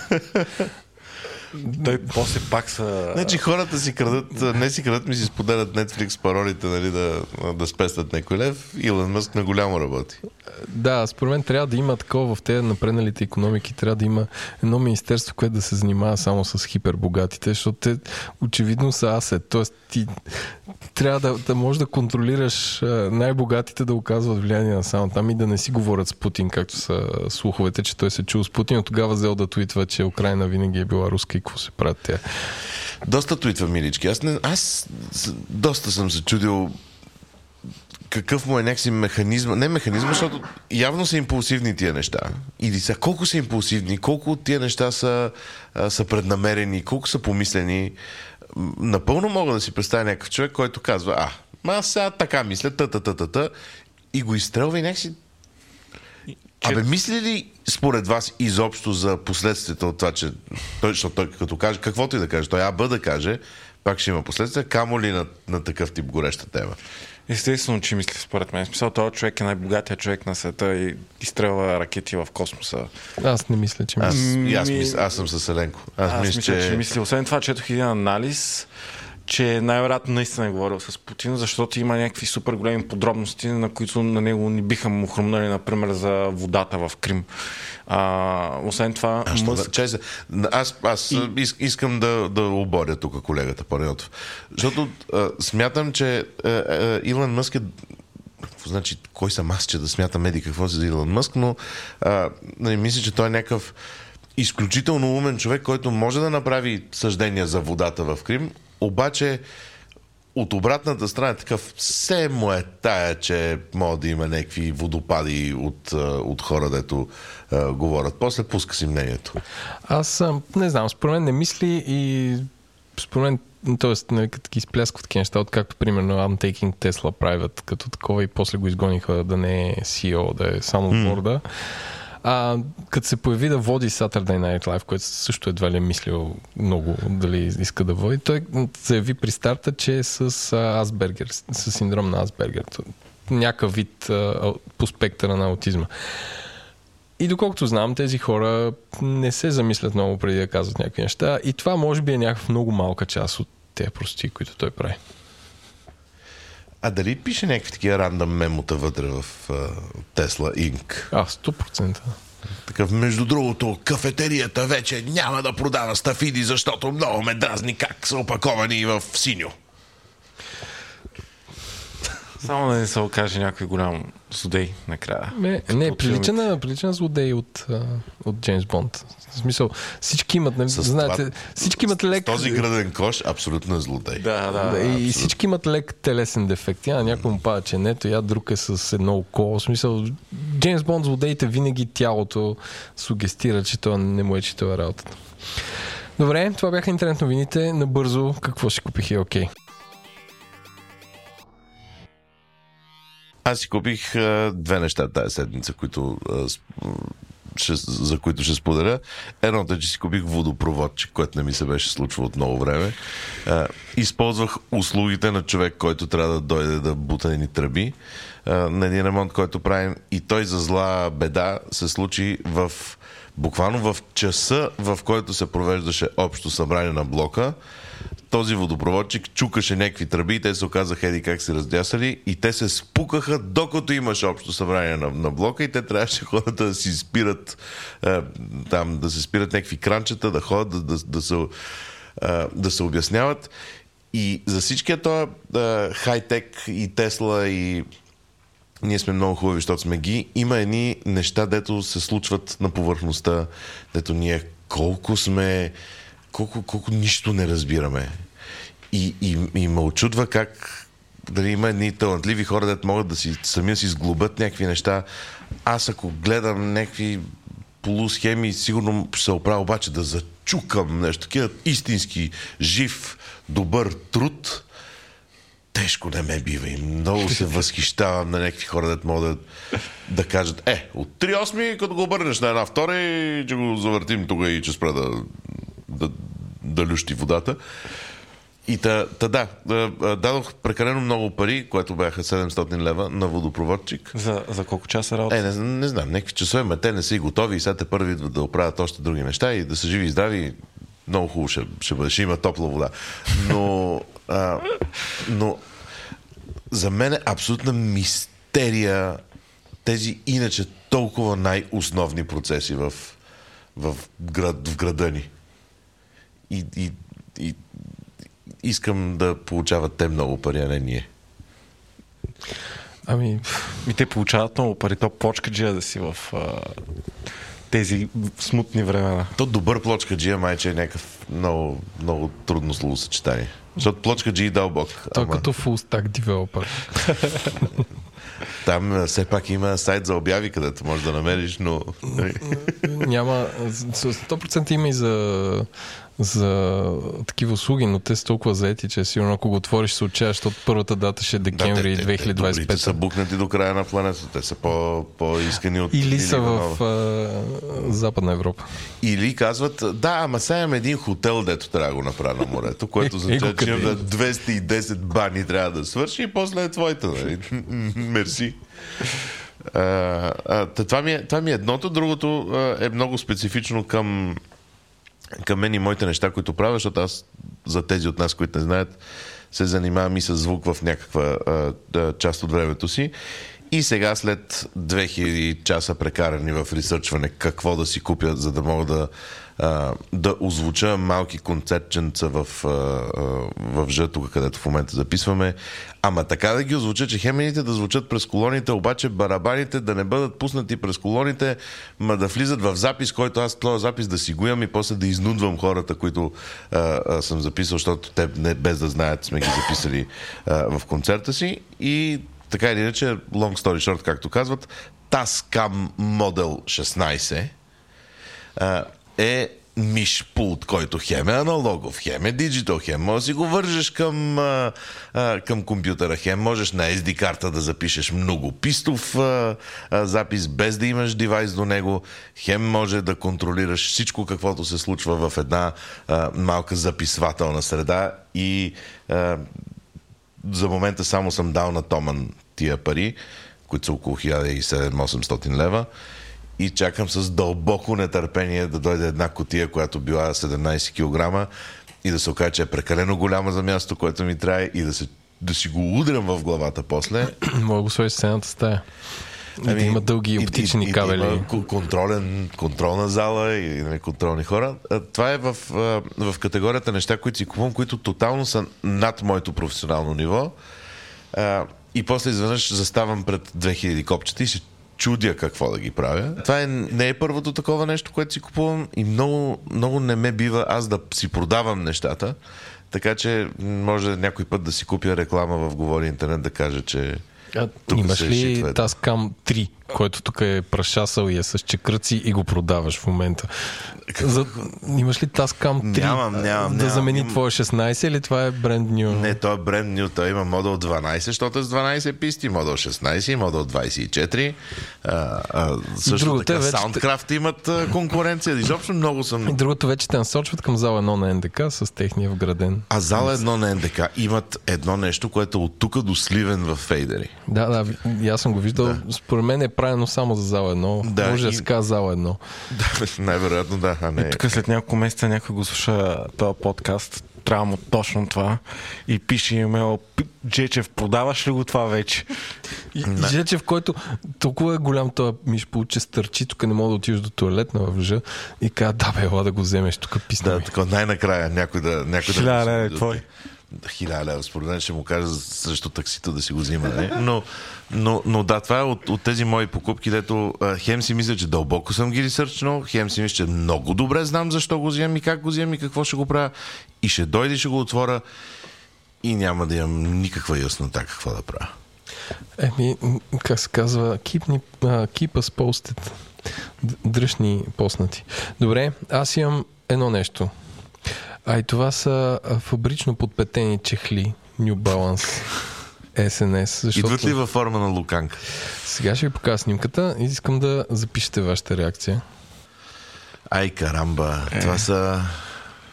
той после пак са... Значи хората си крадат, не си крадат, ми си споделят Netflix паролите, нали, да, да спестят някой лев. Илон Мъск на голямо работи. Да, според мен трябва да има такова в тези напредналите економики, трябва да има едно министерство, което да се занимава само с хипербогатите, защото те очевидно са асет. Тоест ти трябва да, да можеш да контролираш най-богатите да оказват влияние на само там и да не си говорят с Путин, както са слуховете, че той се чул с Путин, от тогава взел да твитва, че Украина винаги е била руска и какво се правят тя. Доста твитва, милички. Аз, не, аз доста съм се чудил какъв му е някакси механизъм. Не механизъм, защото явно са импулсивни тия неща. Или са колко са импулсивни, колко от тия неща са, а, са преднамерени, колко са помислени. Напълно мога да си представя някакъв човек, който казва, а, ма аз сега така мисля, та, та, та, та, та, и го изстрелва и някакси Абе, мисли ли според вас изобщо за последствията от това, че той, защото той като каже, каквото и да каже, той АБ да каже, пак ще има последствия, камо ли на, на такъв тип гореща тема? Естествено, че мисли според мен. Смисъл, този човек е най-богатия човек на света и изстрелва ракети в космоса. Аз не мисля, че Аз, мисля. и аз, мисля, аз съм с Еленко. Аз, Аз мисля, мисля, че... че мисля. Освен това, четох един анализ, че най-вероятно наистина е говорил с Путин, защото има някакви супер големи подробности, на които на него ни биха му хрумнали, например, за водата в Крим. А, освен това, А, Мъск... да, чай се. Аз, аз и... ис, искам да, да оборя тук колегата Панайотов. Защото а, смятам, че а, а, Илон Мъск е какво значи, кой съм аз, че да смятам еди какво за Илон Мъск, но а, нали, мисля, че той е някакъв изключително умен човек, който може да направи съждения за водата в Крим, обаче от обратната страна такъв, все му е тая, че може да има някакви водопади от, от хора, дето а, говорят. После пуска си мнението. Аз не знам, според мен не мисли и според мен Тоест, нали, като ги изпляскват такива неща, откакто примерно I'm taking Tesla private, като такова и после го изгониха да не е CEO, да е само mm. борда. А, като се появи да води Saturday Night Live, което също едва ли е мислил много дали иска да води, той заяви при старта, че е с Асбергер, с синдром на Асбергер. Някакъв вид а, по спектъра на аутизма. И доколкото знам, тези хора не се замислят много преди да казват някакви неща. И това може би е някаква много малка част от тези прости, които той прави. А дали пише някакви такива рандъм мемота вътре в uh, Tesla Inc? А, 100%. Такъв, между другото, кафетерията вече няма да продава стафиди, защото много ме дразни как са опаковани в синьо. Само да не се окаже някой голям злодей накрая. Не, не прилича, на, прилича на злодей от, от Джеймс Бонд. В смисъл, всички имат, нали, знаете, това, всички имат лек... този граден кош абсолютно е злодей. Да, да. да и всички имат лек телесен дефект. Я някой му пада ченето, я друг е с едно око. В смисъл, Джеймс Бонд злодеите винаги тялото сугестира, че това не му е, че това е работата. Добре, това бяха интернет новините. Набързо, какво ще купих и окей. Okay. Аз си купих а, две неща тази седмица, които, а, ще, за които ще споделя. Едното е, че си купих водопроводчик, което не ми се беше случвало от много време. А, използвах услугите на човек, който трябва да дойде да бута едни тръби а, на един ремонт, който правим. И той за зла беда се случи в буквално в часа, в който се провеждаше общо събрание на блока този водопроводчик чукаше някакви тръби и те се оказаха еди как се раздясали и те се спукаха докато имаше общо събрание на, на блока и те трябваше хората да си спират е, там, да се спират някакви кранчета, да ходят, да, да, да, се, е, да се обясняват. И за всичкия този е, хай-тек и Тесла и ние сме много хубави, защото сме ги. Има едни неща, дето се случват на повърхността, дето ние колко сме колко, колко нищо не разбираме. И, и, и ме очудва как дали има едни талантливи хора, да могат да си сами да си сглобят някакви неща. Аз ако гледам някакви полусхеми, сигурно се оправя обаче да зачукам нещо. Такива истински жив, добър труд. Тежко не ме бива и много се възхищавам на някакви хора, да могат да, да кажат, е, от 3-8, като го обърнеш на една втора и че го завъртим тук и че спра да, да, да лющи водата. И та, та да, дадох прекалено много пари, което бяха 700 лева на водопроводчик. За, за колко часа работа? Е, не, не знам, някакви часове, ма те не са и готови и сега те първи да оправят още други неща и да са живи и здрави. Много хубаво ще, ще бъде. Ще има топла вода. Но, а, но за мен е абсолютна мистерия тези иначе толкова най-основни процеси в, в, град, в града ни. И, и, и искам да получават те много пари, а не ние. Ами, И те получават много пари. То плочкаджия да си в а, тези смутни времена. То добър плочкаджия майче е някакъв много, много трудно словосъчетание. Защото плочкаджи и дълбок. той Ама като full stack developer. Там все пак има сайт за обяви, където можеш да намериш, но... Няма, с 100% има и за, за такива услуги, но те са толкова заети, че сигурно ако го отвориш се отчаяш, защото първата дата ще е декември те- те- те добрите 2025. са букнати до края на планетата. Те са по, по-искани от Или са Иванова. в а, Западна Европа. Или казват, да, ама сега имам един хотел, дето трябва да го направя на морето, което Е, означава, че къде? имам 210 бани трябва да свърши и после е твоята. Нали? Мерси. А, а, това, ми е, това ми е едното. Другото а, е много специфично към, към мен и моите неща, които правя, защото аз за тези от нас, които не знаят, се занимавам и с звук в някаква а, да, част от времето си. И сега след 2000 часа прекарани в ресърчване какво да си купя, за да мога да, да озвуча малки концертченца в, а, в Ж, тук където в момента записваме. Ама така да ги озвуча, че хемените да звучат през колоните, обаче барабаните да не бъдат пуснати през колоните, ма да влизат в запис, който аз този запис да си го и после да изнудвам хората, които а, а, съм записал, защото те не, без да знаят сме ги записали а, в концерта си. И така или иначе, long story short, както казват, Tascam Model 16 а, е миш пулт, който хем е аналогов, хем е диджитал, хем може да си го вържеш към, а, а, към компютъра, хем можеш на SD карта да запишеш много пистов а, а, запис, без да имаш девайс до него, хем може да контролираш всичко каквото се случва в една а, малка записвателна среда и а, за момента само съм дал на Томан тия пари, които са около 1700-800 лева и чакам с дълбоко нетърпение да дойде една котия, която била 17 кг и да се окаже, че е прекалено голяма за място, което ми трябва и да, се, да си го удрям в главата после. Мога го сложиш в сцената стая. И да има дълги и- оптични и- и кабели. има ко- контролен, контролна зала и нали, контролни хора. Това е в, в категорията неща, които си купувам, които тотално са над моето професионално ниво. И после изведнъж заставам пред 2000 копчета и се чудя какво да ги правя. Това е, не е първото такова нещо, което си купувам и много, много не ме бива аз да си продавам нещата. Така че може някой път да си купя реклама в Говори Интернет да каже, че А, тук имаш се ли. Tascam 3, който тук е прашасал и е с чекръци и го продаваш в момента? За, имаш ли Tascam 3 Нямам, нямам, да нямам. замени Им- твоя 16 или това е бренд ню? Не, той е бренд ню, той има модел 12, защото е с 12 писти, модел 16 и модел 24. А, а, също Другото така е вече- Soundcraft имат конкуренция. Изобщо много И съм... другото вече те насочват към зала 1 на НДК с техния вграден. А зала едно на НДК имат едно нещо, което е от тук до Сливен в фейдери. Да, да, и аз съм го виждал. Според мен е правено само за зала 1. Да, Може да и- се казва зала 1. Да, най-вероятно да, а не... Тук след няколко месеца някой го слуша този подкаст. Трябва му точно това. И пише имейл, «Пи- Джечев, продаваш ли го това вече? И, и Жече, в който толкова е голям този миш получи стърчи, тук не мога да отидеш до туалетна в въжа и казва, да бе, ела да го вземеш, тук писна Да, така най-накрая някой да... Някой да Хиляда да- е твой. Хиляда лева, според мен ще му кажа срещу таксито да си го взима. Не? Но, но, но да, това е от, от тези мои покупки, дето а, хем си мисля, че дълбоко съм ги ресърчнал, хем си мисля, че много добре знам защо го взимам и как го взимам и какво ще го правя. И ще дойде, и ще го отворя и няма да имам никаква яснота какво да правя. Еми, как се казва, keep, ни, а, keep us posted. Дръж ни поснати. Добре, аз имам едно нещо. А и това са а, фабрично подпетени чехли New Balance SNS. Защото Идват ли във форма на луканка? Сега ще ви покажа снимката и искам да запишете вашата реакция. Ай, карамба. Това са...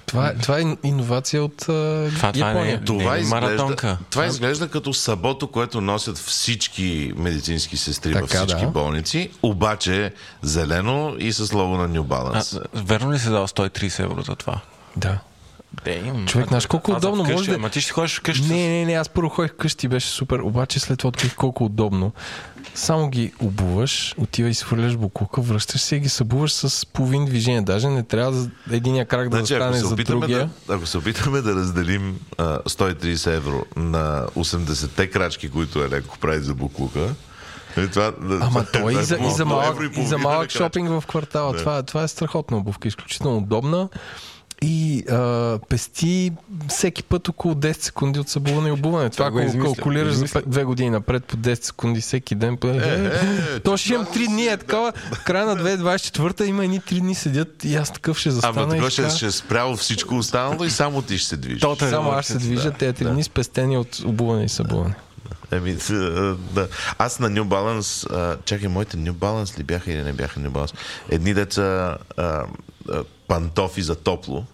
Това, е- това е иновация от а, Това- това не е- Япония. Това, Не, изглежда, маратонка. това изглежда като сабото, което носят всички медицински сестри във Така, всички да. болници, обаче зелено и с лого на New А, Balance. верно ли се дава 130 евро за това? Да. Damn. Човек, знаеш колко за удобно вкъщи, може да- Ама ти ще ходиш вкъщи. Не, не, не, аз първо ходих вкъщи, беше супер, обаче след това открих колко удобно. Само ги обуваш, отива и свърляш буклука, връщаш се и ги събуваш с половин движение. Даже не трябва да, единия крак да Значи, застане за другия. да, ако се опитаме да разделим а, 130 евро на 80-те крачки, които е леко прави за буклука, е, това, Ама това той и за, и за малък, и за малък шопинг в квартала. Да. Това, това е страхотна обувка, изключително удобна. И а, пести всеки път около 10 секунди от събуване и обуване. Това, е ако измислил. калкулираш за Измислил. пет- две години напред по 10 секунди всеки ден, е, е, то ще имам 3 дни. Е такова. В края на 2024 има едни 3 дни седят и аз такъв ще застана. Ама така ще ще, е спряло всичко останало и само ти ще се движиш. Тотален Само аз ще движа да, тези 3 дни спестени от обуване и събуване. Еми, да. Аз на New Balance, а, чакай, моите New Balance ли бяха или не бяха New Balance? Едни деца а, пантофи за топло.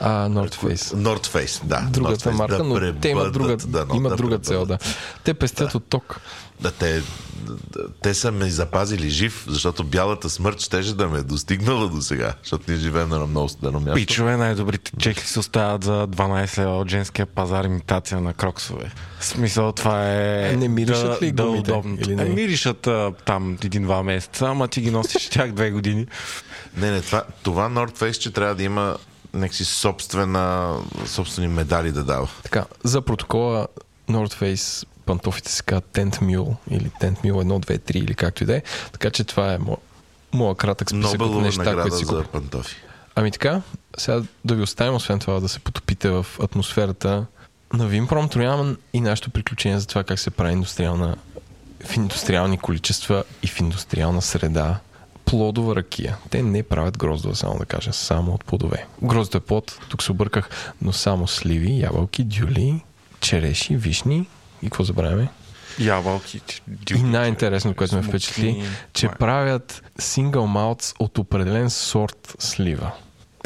А, North Face. North Face, да. Другата North Face, марка, да но те имат друга, пребъдат, да, но имат да друга цел, да. пребъдат. Те пестят от ток. Да, те, да, те са ме запазили жив, защото бялата смърт щеше да ме е достигнала до сега, защото ние живеем на много студено място. Пичове, най-добрите чехли се оставят за 12 лева от женския пазар имитация на кроксове. В смисъл това е... Не миришат ли да, да, гумите, удобно. или не? Е, миришат а, там един-два месеца, ама ти ги носиш тях две години. Не, не, това, това North Face, че трябва да има някакси собствена, собствени медали да дава. Така, за протокола North Face пантофите се казват Tent Mule или Tent Mule 1, 2, 3 или както и да е. Така че това е мо, моя кратък списък от Нобелова неща, награда които си за пантофи. Ами така, сега да ви оставим, освен това да се потопите в атмосферата на Вимпром Троян и нашето приключение за това как се прави индустриална, в индустриални количества и в индустриална среда плодова ракия. Те не правят гроздова, само да кажа, само от плодове. Гроздо е плод, тук се обърках, но само сливи, ябълки, дюли, череши, вишни и какво забравяме? Ябълки. И най-интересно, което ме впечатли, че правят сингъл маутс от определен сорт слива.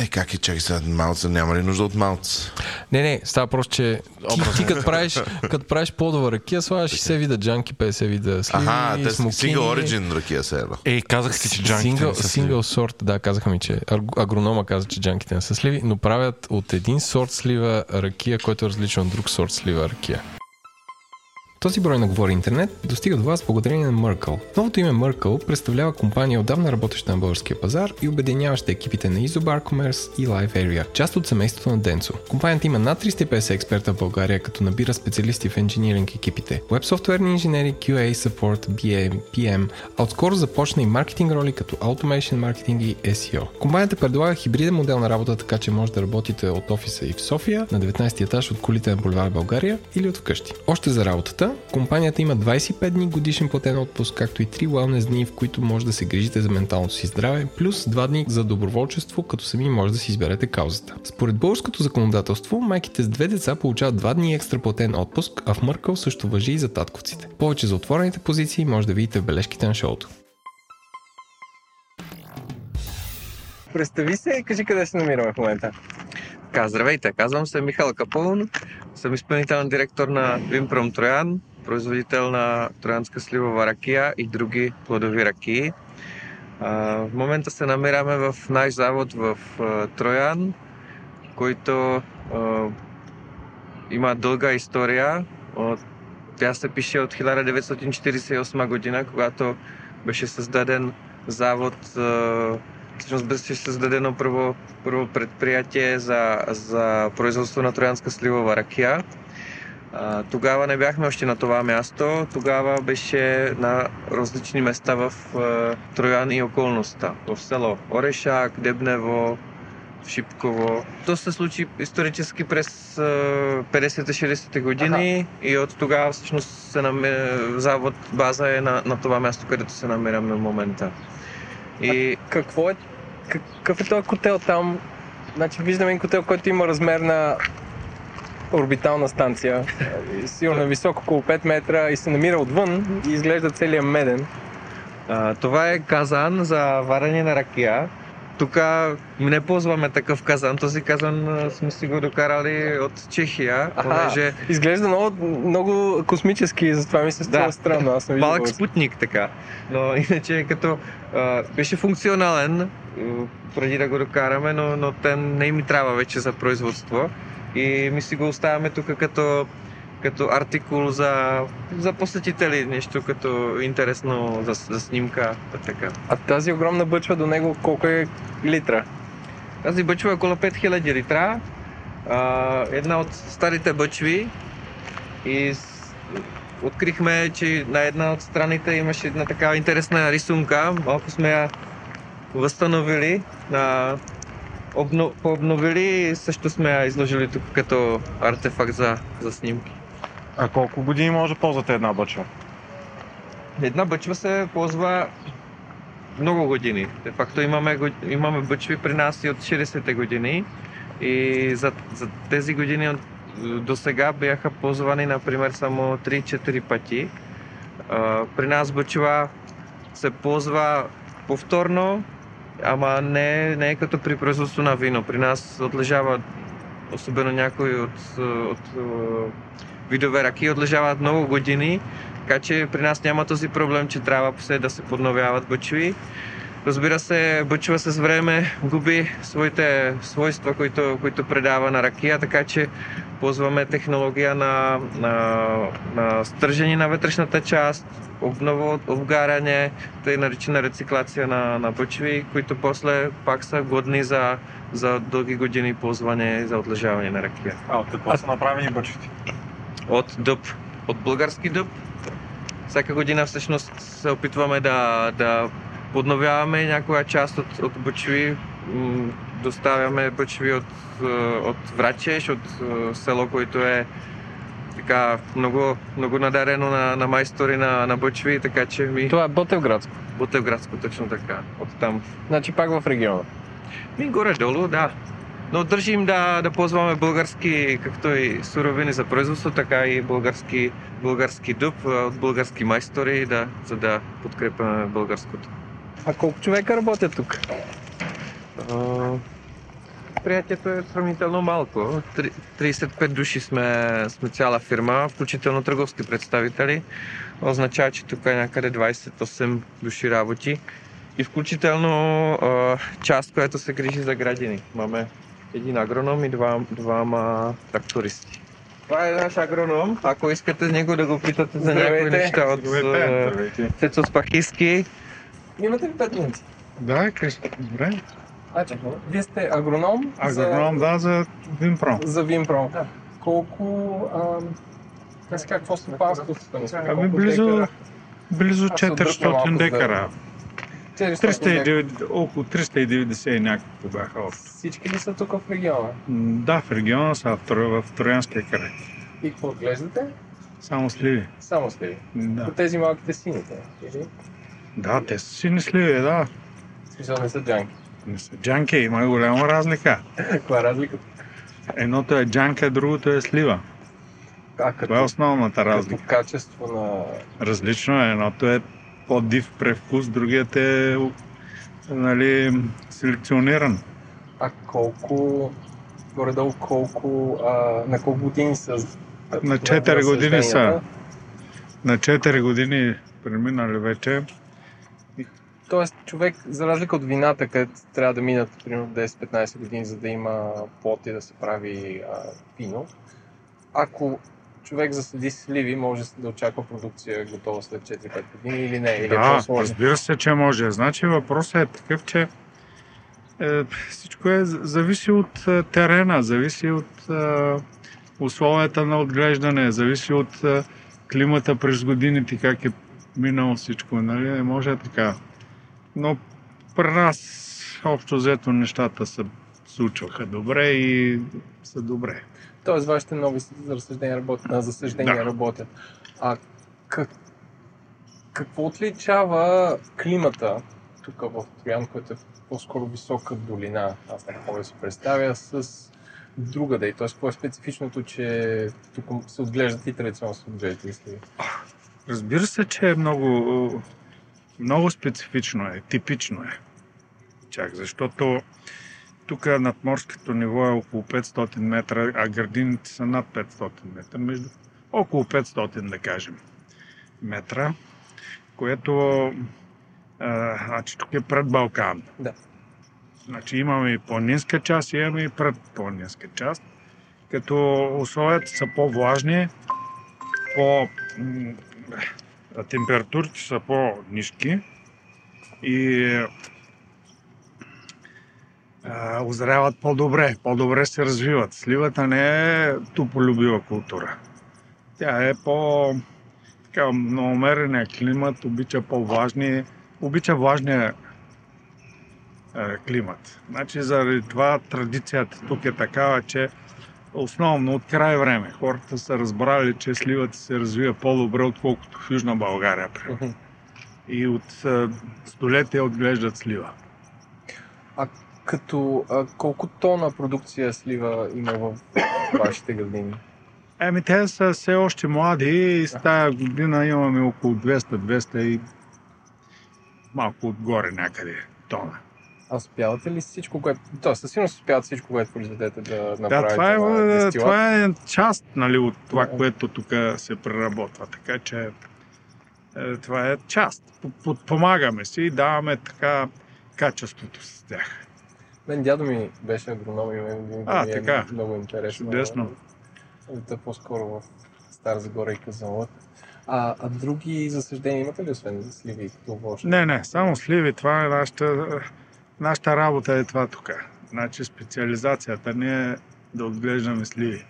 Е, как е, чакай сега, малца, няма ли нужда от малца? Не, не, става просто, че ти, ти като правиш, като правиш плодова ракия, слагаш 60 вида джанки, 50 вида сливи, Аха, те са смокини. single origin ракия се едно. Ей, казах ти, че джанките Сингъл, не са сингъл сорт, да, казаха ми, че агронома каза, че джанките не са сливи, но правят от един сорт слива ракия, който е различен от друг сорт слива ракия. Този брой на Говори Интернет достига до вас благодарение на Merkle. Новото име Merkle представлява компания отдавна работеща на българския пазар и обединяваща екипите на Isobar Commerce и Live Area, част от семейството на Денцо. Компанията има над 350 експерта в България, като набира специалисти в инжиниринг екипите, веб софтуерни инженери, QA, Support, BA, PM, а отскоро започна и маркетинг роли като Automation Marketing и SEO. Компанията предлага хибриден модел на работа, така че може да работите от офиса и в София, на 19 етаж от колите на бульвар България или от вкъщи. Още за работата, компанията има 25 дни годишен платен отпуск, както и 3 wellness дни, в които може да се грижите за менталното си здраве, плюс 2 дни за доброволчество, като сами може да си изберете каузата. Според българското законодателство, майките с две деца получават 2 дни екстра платен отпуск, а в Мъркъл също въжи и за татковците. Повече за отворените позиции може да видите в бележките на шоуто. Представи се и кажи къде се намираме в момента. Така, здравейте, казвам се Михал Капълн, съм изпълнителен директор на Вимпром Троян, производител на троянска сливова ракия и други плодови ракии. В момента се намираме в наш завод в Троян, който има дълга история. Тя се пише от 1948 година, когато беше създаден завод всъщност беше създадено първо, първо предприятие за, за производство на троянска сливова ракия. А, тогава не бяхме още на това място. Тогава беше на различни места в а, Троян и околността. В село Орешак, Дебнево, Шипково. То се случи исторически през а, 50-60-те години и от тогава всъщност се намира, завод, база е на, на това място, където се намираме в момента. И Какво е, какъв е този котел там? Значи виждаме един котел, който има размер на орбитална станция. Сигурно е висок около 5 метра и се намира отвън и изглежда целият меден. А, това е казан за варене на ракия. Тук не ползваме такъв казан. Този казан сме си го докарали от Чехия, Аха, понеже изглежда много, много космически затова ми се струва Да. странно. Аз виждал малък спутник така. Но иначе като а, беше функционален преди да го докараме, но, но те не ми трябва вече за производство. И ми си го оставяме тук като, като артикул за, за посетители, нещо като интересно за, за снимка. Така. А тази огромна бъчва до него колко е литра? Тази бъчва е около 5000 литра. А, една от старите бъчви и открихме, че на една от страните имаше една такава интересна рисунка. Малко сме я възстановили, а, обно... пообновили и също сме я изложили тук като артефакт за, за снимки. А колко години може да ползвате една бъчва? Една бъчва се ползва много години. Де факто имаме, имаме бъчви при нас и от 60-те години. И за, за тези години до сега бяха ползвани, например, само 3-4 пъти. А, при нас бъчва се ползва повторно, ама не, не е като при производство на вино. При нас отлежава, особено някои от, от, от видове раки, отлежават много години така че при нас няма този проблем, че трябва после да се подновяват бъчви. Разбира се, бъчва с време губи своите свойства, които, които предава на ракия, така че ползваме технология на, на, на стържени на вътрешната част, обново обгаряне, тъй наречена рециклация на, на бъчви, които после пак са годни за, за дълги години ползване за отлежаване на ракия. А от какво са направени бъчвите? От дъб, от български дъб. Всяка година всъщност се опитваме да, да подновяваме някоя част от, от бъчви. Доставяме бъчви от, е, от Врачеш, от е, село, което е така много, много надарено на, на майстори на, на бъчви, така че ми... Това е Ботевградско. Ботевградско, точно така, от там. Значи пак в региона. Ми горе-долу, да. Но държим да, да ползваме български, както и суровини за производство, така и български, български дуб от български майстори, да, за да подкрепяме българското. А колко човека работят тук? А, Предприятието е сравнително малко. Три- 35 души сме, сме цяла фирма, включително търговски представители. Означава, че тук е някъде 28 души работи. И включително част, която се грижи за градини. Имаме един агроном и два, двама трактористи. Това е наш агроном. Ако искате с него да го питате за някои неща от а, Цецо Спахиски, Имате ли 5 минути? Да, Кристо, добре. Значи, вие сте агроном, Агроном, да, за Винпром. за, за Винпром. Колко... Ам, как какво стопанство сте? Ами близо, близо Аз се отдръпна малко, 400 за- декара. 400 декара. 309, около 390 и няколко бяха общо. Всички ли са тук в региона? Да, в региона са, в, в Троянския край. И какво отглеждате? Само сливи. Само сливи. Да. По тези малките сините. Или? да, те са сини сливи, да. Смисъл не са джанки. Не са джанки, има голяма разлика. Каква е разликата? Едното е джанка, другото е слива. А, Това е като, основната като разлика. качество на... Различно е. Едното е по-див превкус, другият е нали, селекциониран. А колко... Горе-долу колко... А, на колко години са... На четири години са. На 4 години преминали вече. Тоест, човек, за разлика от вината, където трябва да минат примерно 10-15 години, за да има плод и да се прави а, вино, ако човек засади сливи, може да очаква продукция готова след 4-5 години или не, или е Да, по-сложно. разбира се, че може. Значи въпросът е такъв, че е, всичко е, зависи от е, терена, зависи от е, условията на отглеждане, зависи от е, климата през годините, как е минало всичко. Нали? Не може така. Но при нас общо взето нещата се случваха добре и са добре. Тоест, вашите нови за разсъждения работят, на засъждения Да. работят. А как, какво отличава климата тук в Троян, който е по-скоро висока долина, аз не мога да си представя, с другаде? Тоест, какво е специфичното, че тук се отглеждат и традиционно се отглеждат и сливи? Разбира се, че е много, много специфично е, типично е. Чак, защото тук над морското ниво е около 500 метра, а градините са над 500 метра, между около 500 да кажем метра, което а, значи тук е пред Балкан. Да. Значи имаме и по-ниска част, имаме и пред по-ниска част, като условията са по-влажни, по... температурите са по-низки и а, озряват по-добре, по-добре се развиват. Сливата не е туполюбива култура. Тя е по така, на умерения климат, обича по-влажни, обича влажния е, климат. Значи заради това традицията тук е такава, че основно от край време хората са разбрали, че сливата се развива по-добре, отколкото в Южна България. примерно. И от е, столетия отглеждат слива. Като а, колко тона продукция слива има в вашите градини? Еми, те са все още млади и с тази година имаме около 200-200 и малко отгоре някъде тона. А успявате ли всичко, което... Тоест, със сигурност успявате всичко, което произведете да Да, направите това е, на е, това е част нали, от това, Да. което тук се преработва. Така че е, това е част. Подпомагаме си и даваме така качеството с тях. Мен дядо ми беше агроном и мен А, ми е така. много интересно. Чудесно. Да, по-скоро в Стара Загора и Казанлък. А, а други засъждения имате ли, освен за сливи като овощ? Не, не, само сливи. Това е нашата, нашата работа е това тук. Значи специализацията не е да отглеждаме сливи.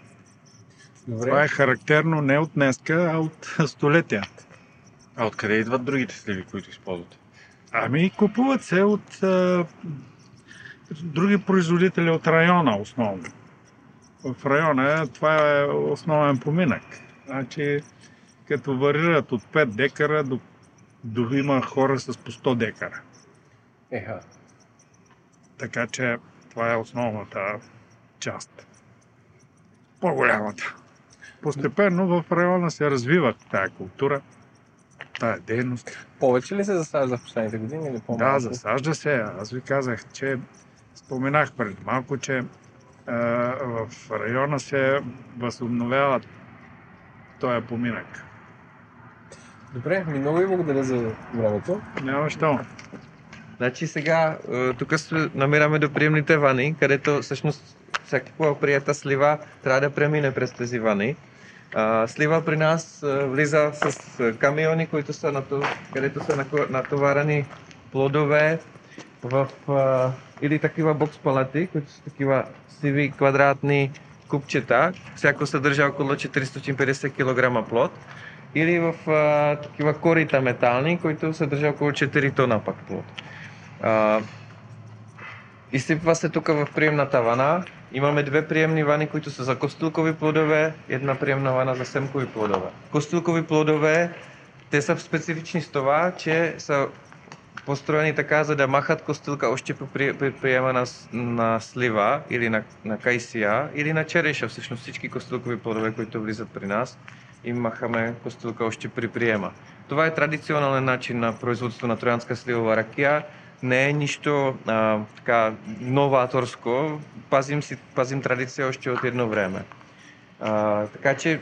Добре. Това е характерно не от днеска, а от столетия. А откъде идват другите сливи, които използвате? Ами, купуват се от а, други производители от района основно. В района това е основен поминък. Значи, като варират от 5 декара до, до има хора с по 100 декара. Еха. Така че това е основната част. По-голямата. Постепенно в района се развива тая култура, тая дейност. Повече ли се засажда в последните години или по-малко? Да, засажда се. Аз ви казах, че споменах преди малко, че в района се възобновява този поминък. Добре, ми много ви благодаря за времето. Няма що. Значи сега, е, тук се намираме до приемните вани, където всъщност всякаква прията слива трябва да премине през тези вани. А, слива при нас е, влиза с е, камиони, които са нато... където са натоварени плодове в а, или такива бокс палати, които са такива сиви квадратни купчета. Всяко съдържа около 450 кг плод. Или в а, такива корита метални, които съдържа около 4 тона пак плод. А, изсипва се тук в приемната вана. Имаме две приемни вани, които са за костилкови плодове, една приемна вана за семкови плодове. Костилкови плодове, те са специфични с това, че са построени така, за да махат костилка още при, при приема на, на слива или на, на кайсия или на череша. Всъщност всички костилкови плодове, които влизат при нас, им махаме костилка още при приема. Това е традиционален начин на производство на троянска сливова ракия. Не е нищо а, така новаторско. Пазим, си, пазим традиция още от едно време. А, така че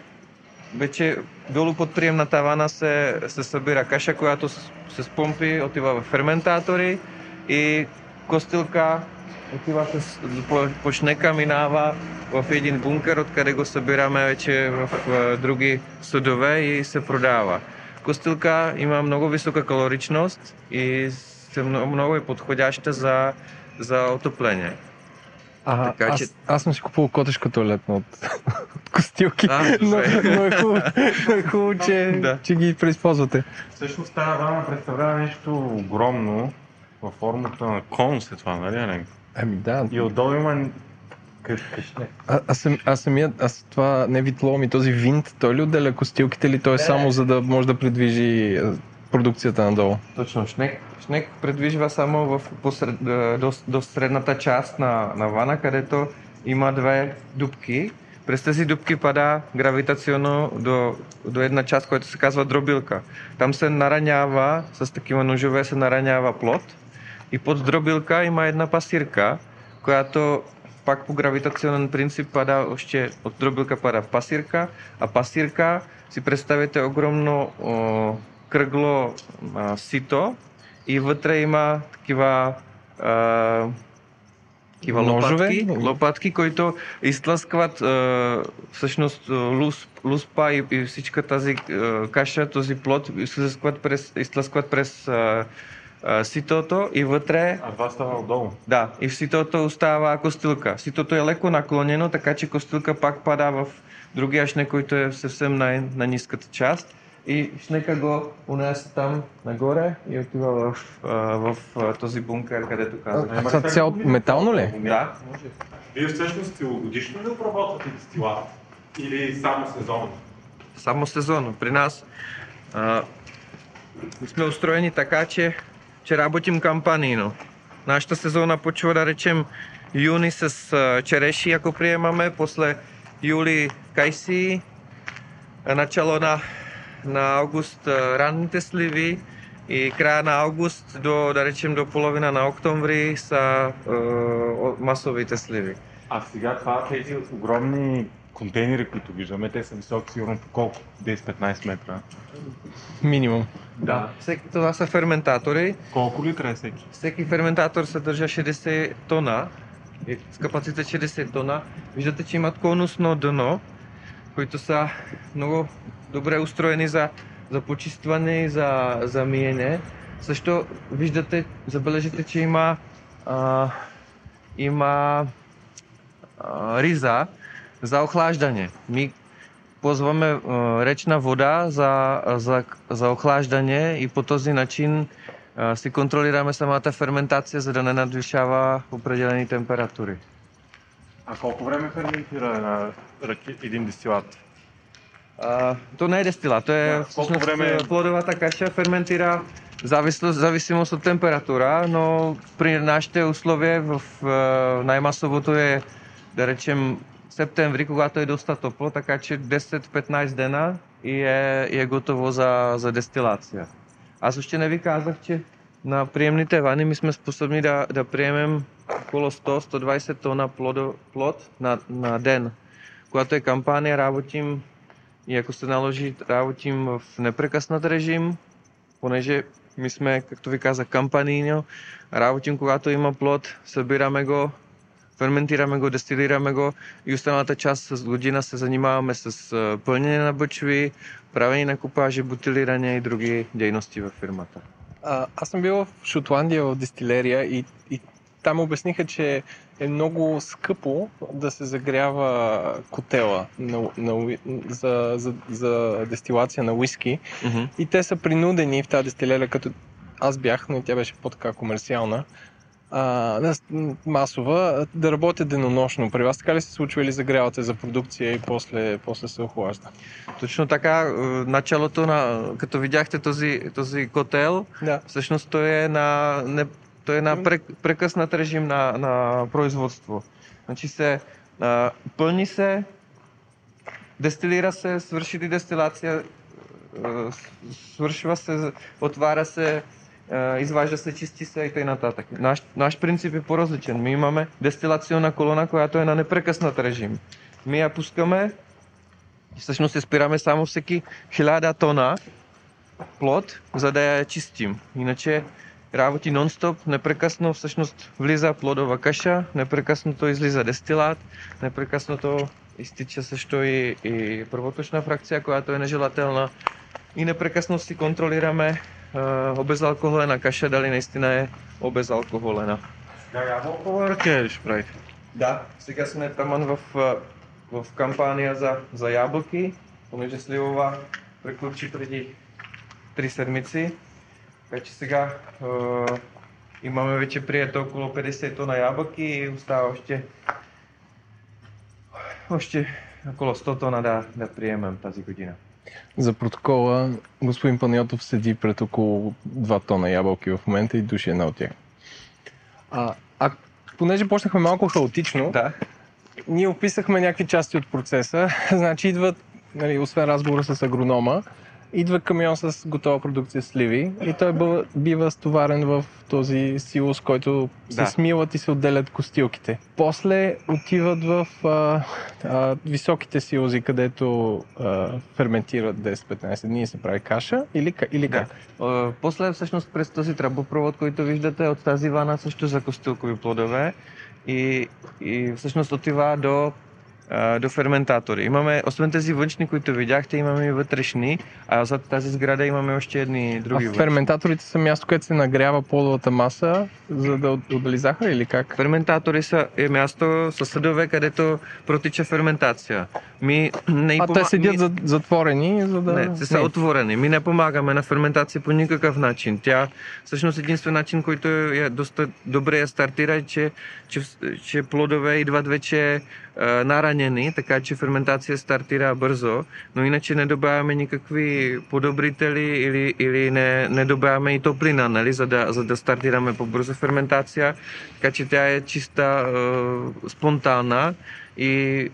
вече долу под приемната вана се, се събира каша, която с- се с помпи, отива в ферментатори и костилка отива с, по, по шнека, минава в един бункер, откъде го събираме вече в, в други съдове и се продава. Костилка има много висока калоричност и се много, много е подходяща за, за отопление. А, Така аз, че- аз съм си купувал котешка туалетна от, от костилки, А, но, но е хубаво, но е хубаво че, Да. че ги преизползвате. Всъщност тази вана представлява нещо огромно във формата на кон след това, нали, Еленко? Ами да, И отдолу има къ- къшне. А, аз, съм, аз самият, аз това не витло ми, този винт, той ли отделя костилките или той е само за да може да придвижи продукцията надолу? Точно, шнек, шнек предвижва само в посред, е, до, до средната част на, на вана, където има две дупки. През тези дупки пада гравитационно до, до една част, която се казва дробилка. Там се наранява, с такива ножове се наранява плод и под дробилка има една пасирка, която пак по гравитационен принцип пада още от дробилка пада пасирка, а пасирка си представете огромно о, кръгло а, сито и вътре има такива а, такива лопатки, лопатки, които изтласкват е, всъщност лус, луспа и, и всичка тази е, каша, този плод, изтласкват през, изтласкват през е, е, ситото и вътре А това става отдолу. да, и в ситото остава костилка. Ситото е леко наклонено, така че костилка пак пада в другия шне, който е съвсем най- на ниската част. И шнека го унесе там нагоре и отива в, в, а, този бункер, където казах. Това цяло метално ли? Да, Вие всъщност целогодишно ли обработвате дестилат? Или само сезонно? само сезонно. При нас а, сме устроени така, че, че работим кампанийно. Нашата сезона почва да речем юни с а, череши, ако приемаме, после юли кайси, начало на, на август ранните сливи и края на август до, да речем, до половина на октомври са о- масовите сливи. А сега това, тези огромни контейнери, които виждаме, те са високи сигурно по колко? 10-15 метра. Минимум. Да. Всеки, това са ферментатори. Колко литра е всеки? Всеки ферментатор съдържа 60 тона, с капацитет 60 тона. Виждате, че имат конусно дъно, които са много добре устроени за, за почистване и за, за миене. Също виждате, забележите, че има, а, има а, риза за охлаждане. Ми ползваме а, речна вода за, за, за охлаждане и по този начин а, си контролираме самата ферментация, за да не надвишава определени температури. А колко време ферментира една един дестилат? А, то не е дестилат, то е Да, всъщност време е? плодовата каша ферментира в зависимост, от температура, но при нашите условия в най-масовото е да речем септември, когато е доста топло, така че 10-15 дена и е, и е готово за, за дестилация. Аз още не ви казах, че на приемните вани ми сме способни да, да приемем около 100-120 тона плодо, плод на, на ден. Когато е кампания, работим и ако се наложи, работим в непрекъснат режим, понеже ми сме, както ви казах, кампанийно, работим когато има плод, събираме го, ферментираме го, дестилираме го и останалата част с година се занимаваме с пълнене на бъчви, правене на купажи, бутилиране и други дейности във фирмата. А, аз съм бил в Шотландия в дистилерия и, и там обясниха, че е много скъпо да се загрява котела на, на, за, за, за дестилация на уиски. И те са принудени в тази дестилерия, като аз бях, но тя беше по-така комерциална, а, масова, да работят денонощно. При вас така ли се случва или загрявате за продукция и после, после се охлажда? Точно така, е, началото на, като видяхте този, този котел, Да. Всъщност той е на, не, той е на прек, прекъснат режим на, на производство. Значи се а, пълни се, дестилира се, свърши ли дестилация, а, свършва се, отваря се, а, изважда се, чисти се и т.н. Наш, наш принцип е по-различен. Ми имаме дестилационна колона, която е на непрекъснат режим. Ми я пускаме и всъщност се спираме само всеки 1000 тона плод, за да я чистим. Иначе работи нон-стоп, непрекъсно всъщност влиза плодова каша, непрекъснато излиза дестилат, непрекъснато изтича също и, и първоточна фракция, която е нежелателна. И непрекъсно си контролираме а, обезалкохолена каша, дали наистина е обезалкохолена. Сега ябълкова ръке ли ще правите? Да, сега сме таман в, а, в кампания за, за ябълки, понеже Сливова приключи преди 3 седмици. Вече сега е, имаме вече прието около 50 тона ябълки и остава още, още около 100 тона да, да приемем тази година. За протокола, господин Панайотов седи пред около 2 тона ябълки в момента и души една от тях. А, а понеже почнахме малко хаотично, Да. ние описахме някакви части от процеса. значи идват, нали, освен разговора с агронома, идва камион с готова продукция сливи и той бъва, бива стоварен в този силос, който се Да. смилат и се отделят костилките. После отиват в а, а, високите силози, където а, ферментират 10-15 дни и се прави каша или, или Да. как? Е, После всъщност през този тръбопровод, който виждате от тази вана също за костилкови плодове и, и всъщност отива до а, до ферментатори. Имаме, освен тези външни, които видяхте, имаме и вътрешни, а зад тази сграда имаме още едни други А външни. ферментаторите са място, където се нагрява плодовата маса, за да от- отдели захар или как? Ферментатори са е място със съдове, където протича ферментация. Ми не А те пома- седят ми- за, затворени, за да... Не, те са отворени. Ми не помагаме на ферментация по никакъв начин. Тя, всъщност, единствен начин, който я доста добре я стартира, е, че, че, че плодове идват вече а, наранени, така че ферментация стартира бързо, но иначе не добавяме никакви подобрители или, или не, не добавяме и топлина, нали, за, да, за да стартираме по-бързо ферментация. Така че тя е чиста а, спонтанна и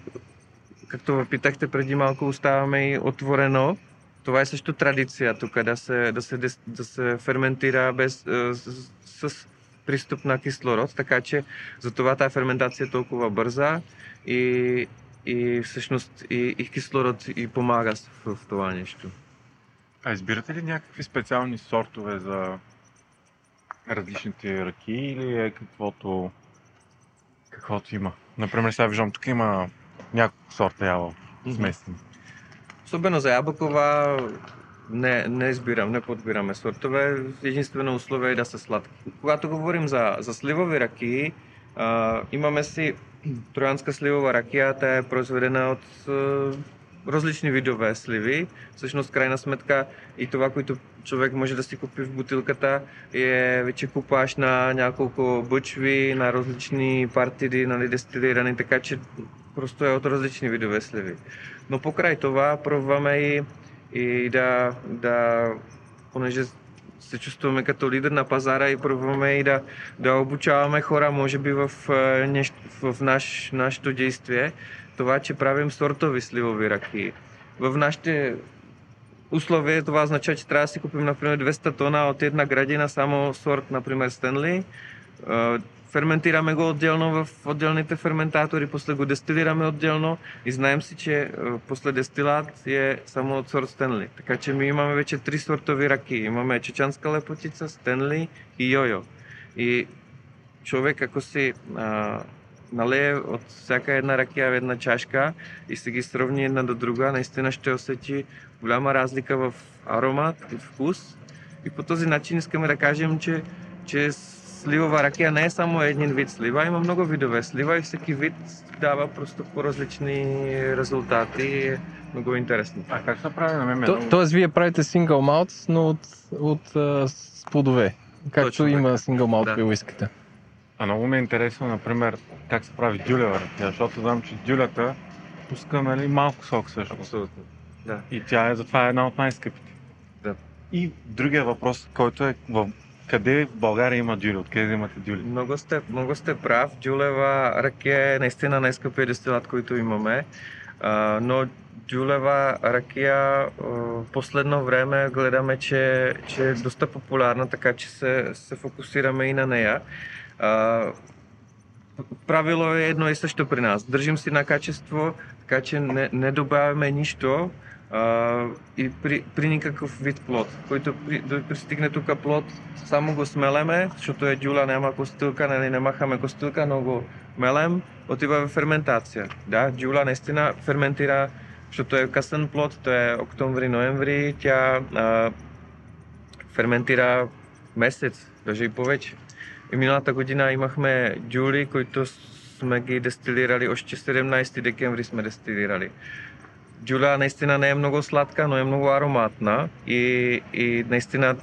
както питахте преди малко, оставаме и отворено. Това е също традиция тук, да се, да се, дес- да се ферментира без, е, с, с приступ на кислород, така че затова тази ферментация е толкова бърза и, и всъщност и, и кислород и помага в, в това нещо. А избирате ли някакви специални сортове за различните ръки или е каквото, каквото има? Например, сега виждам, тук има няколко сорта яла смесени. Особено за ябълкова не, не избирам, не подбираме сортове. Единствено условие е да са сладки. Когато говорим за, за сливови ракии, а, имаме си троянска сливова ракия, тя е произведена от а, различни видове сливи. Всъщност, крайна сметка и това, което човек може да си купи в бутилката е вече купаш на няколко бъчви, на различни партиди, нали, дестилирани, така че просто е от различни видове сливи. Но покрай това пробваме и, и да, да, понеже се чувстваме като лидер на пазара и пробваме и да, да обучаваме хора, може би в, е, нещо, в наш, нашето действие, това, че правим сортови сливови ракии. В нашите условия това означава, че трябва да си купим, например, 200 тона от една градина, само сорт, например, Стенли. Ферментираме го отделно в отделните ферментатори, после го дестилираме отделно и знаем си, че е, после дестилат е само от сорт Стенли. Така че ми имаме вече три сортови раки. Имаме чечанска лепотица, Стенли и йойо. И човек, ако си а, налее от всяка една ракия в една чашка и се ги сравни една до друга, наистина ще усети голяма разлика в аромат и вкус. И по този начин искаме да кажем, че, че сливова ракия не е само един вид слива, има много видове слива и всеки вид дава просто по-различни резултати. Много интересно. А как се прави на мен? ме То, тоест, вие правите сингъл малт, но от, от а, с плодове. Както Точно има сингъл малт Да. при уиската. А много ми е интересно, например, как се прави дюлева ракия, защото знам, че дюлята пуска нали, малко сок също. Абсолютно. Да. И тя е, затова е една от най-скъпите. Да. И другия въпрос, който е в... къде в България има дюли? Откъде взимате дюли? Много сте, много сте прав. Дюлева ракия е наистина най-скъпият дестилат, който имаме. А, но Дюлева ракия в последно време гледаме, че, че е доста популярна, така че се, се фокусираме и на нея. А, правило е едно и също при нас. Държим си на качество, така че не, не добавяме нищо а, и при, при никакъв вид плод, който при, да пристигне тук плод, само го смелеме, защото е дюла, няма костилка, нали, не махаме костилка, но го мелем, отива в ферментация. Да, дюла наистина ферментира, защото е късен плод, то е октомври-ноември, тя а, ферментира месец, даже и повече. И миналата година имахме дюли, които сме ги дестилирали, още 17 декември сме дестилирали. Дюля наистина не е много сладка, но е много ароматна и, и наистина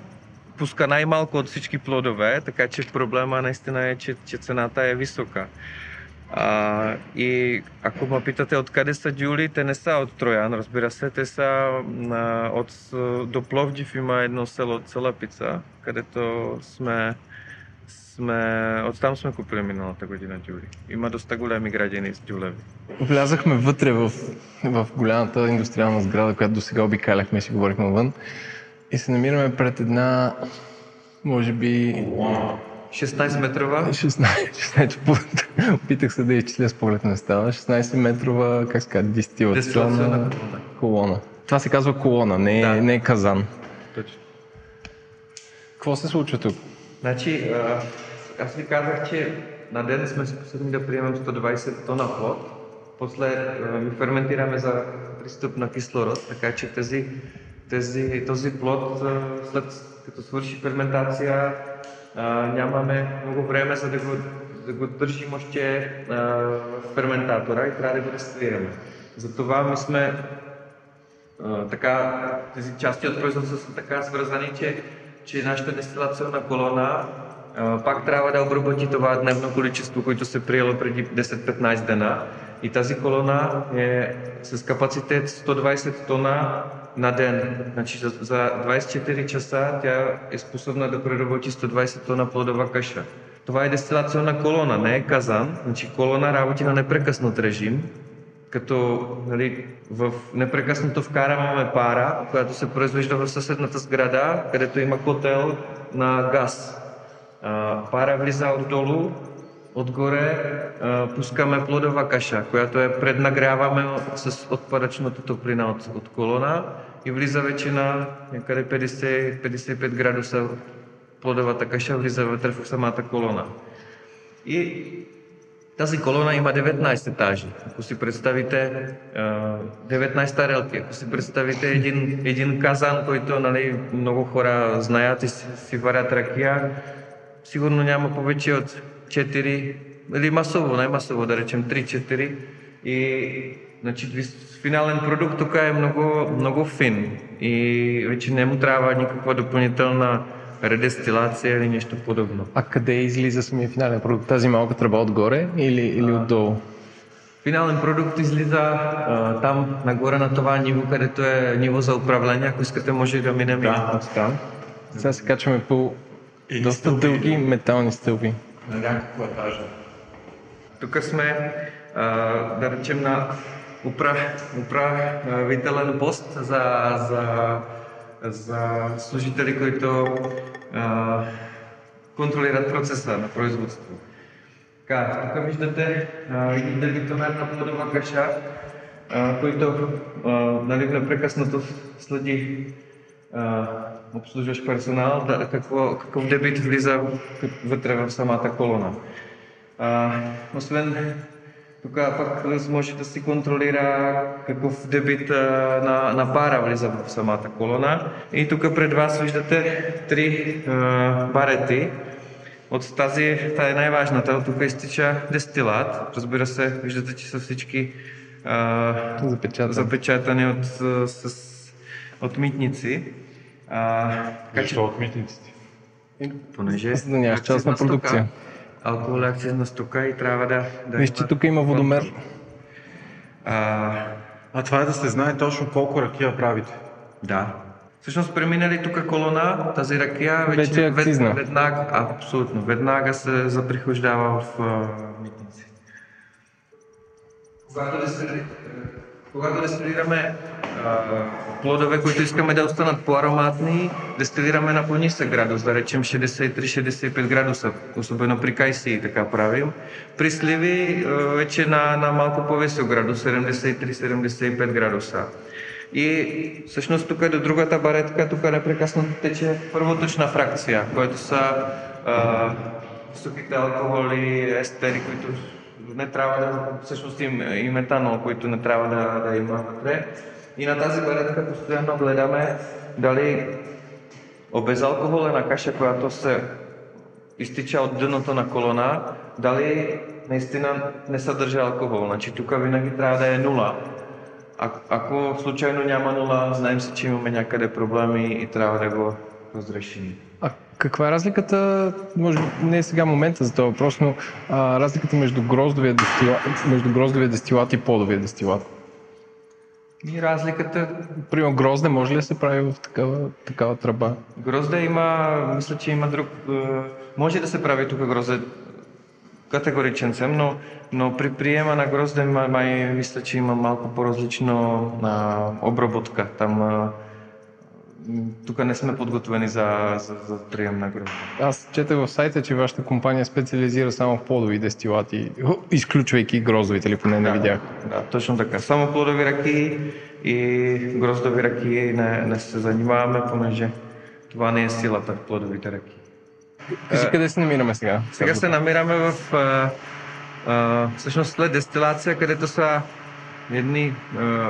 пуска най-малко от всички плодове, така че проблема наистина е, че, че цената е висока. А, и ако ме питате откъде са дюли, те не са от Троян, разбира се, те са а, от, до Пловдив има едно село Целапица, където сме сме, оттам сме купили миналата година дюли. Има доста големи градини с дюлеви. Влязахме вътре в, в голямата индустриална сграда, която до сега обикаляхме и си говорихме вън. И се намираме пред една, може би, 16 метрова 16, 16 по- опитах се да изчисля с поглед не става, 16 метрова, как се казва, дистилационна колона. Това се казва колона, не е, Да. не е казан. Точно. Какво се случва тук? Значи, а, аз ви казах, че на ден сме способни да приемем 120 тона плод. После а, ми ферментираме за пристъп на кислород, така че тези, тези, този плод а, след като свърши ферментация а, нямаме много време за да го, да го държим още а, в ферментатора и трябва да го дестилираме. Затова ми сме а, така, тези части от производството са така свързани, че, че нашата дестилационна колона а, пак трябва да обработи това дневно количество, което се приело преди 10-15 дена. И тази колона е с капацитет 120 тона на ден. Значи за, за 24 часа тя е способна да преработи 120 тона плодова каша. Това е дестилационна колона, не е казан. Значи колона работи на непрекъснат режим, като нали, в непрекъснато вкарваме пара, която се произвежда в съседната сграда, където има котел на газ. А, пара влиза отдолу, отгоре а, пускаме плодова каша, която е преднагряваме с отпадъчната топлина от, от колона и влиза вече на някъде 50-55 градуса плодовата каша влиза вътре в самата колона. И тази колона има 19 етажи. Ако си представите а, 19 тарелки, ако си представите един, един казан, който нали, много хора знаят и си, си варят ракия, сигурно няма повече от 4, или масово, не масово, да речем 3-4. И значи, финален продукт тук е много, много фин и вече не му трябва никаква допълнителна редестилация или нещо подобно. А къде излиза самия финален продукт? Тази малка тръба отгоре или, или отдолу? Финален продукт излиза а, там нагоре на това ниво, където е ниво за управление. Ако искате, може да минем да. и там. Сега се качваме по и доста стълби. дълги метални стълби. На няколко етажа. Тук сме, а, да речем, на управителен пост за, за за служители, които а, контролират процеса на производство. Така, тук виждате един дебитомер на плодова каша, а, който а, нали, непрекъснато следи обслужващ персонал, да, какво, какъв дебит влиза вътре в самата колона. А, освен тук пък може да си контролира какъв дебит на, на пара влиза в самата колона. И тук пред вас виждате три а, барети. От тази, тази е най-важната, тук изтича дестилат. Разбира се, виждате, че са всички а, запечатани. запечатани от, с, от митници. А, така, че... от митниците? Понеже... За да нямаш частна продукция алкохол е акцизна стока и трябва да... да Виж, че тук има водомер. А, а това е да се знае точно колко ракия правите. Да. Всъщност преминали тук колона, тази ракия вече, вече е акцизна. веднага, абсолютно, веднага се заприхождава в митници. Когато да се когато дестилираме плодове, които искаме да останат по-ароматни, дестилираме на по-нисък градус, да речем 63-65 градуса, особено при кайси така правим. При сливи вече на, на малко по-висок градус, 73-75 градуса. И всъщност тук е до другата баретка, тук непрекъснато тече първоточна фракция, което са а, сухите алкохоли, естери, които не трябва да, всъщност и, и метанол, които не трябва да, да има вътре. И на тази баретка постоянно гледаме дали обезалкохолена каша, която се изтича от дъното на колона, дали наистина не съдържа алкохол. Значи тук винаги трябва да е нула. А, ако случайно няма нула, знаем се, че имаме някъде проблеми и трябва да го разрешим. Каква е разликата, може би не е сега момента за този въпрос, но а, разликата между гроздовия, дестилат, между гроздовия дестилат и плодовия дестилат? И разликата... Примерно грозде може ли да се прави в такава, такава тръба? Грозде има, мисля, че има друг... Може да се прави тук грозде, категоричен съм, но, но при приема на грозде май, мисля, че има малко по-различно а, обработка. Там а, тук не сме подготвени за, за, за прием на група. Аз четах в сайта, че вашата компания специализира само в плодови дестилати, изключвайки гроздовите, или поне не видях. Да, точно така. Само плодови ръки и гроздови ръки не, не се занимаваме, понеже това не е силата в плодовите ръки. Кажи къде се намираме сега? Сега се намираме в а, а, всъщност след дестилация, където са едни а,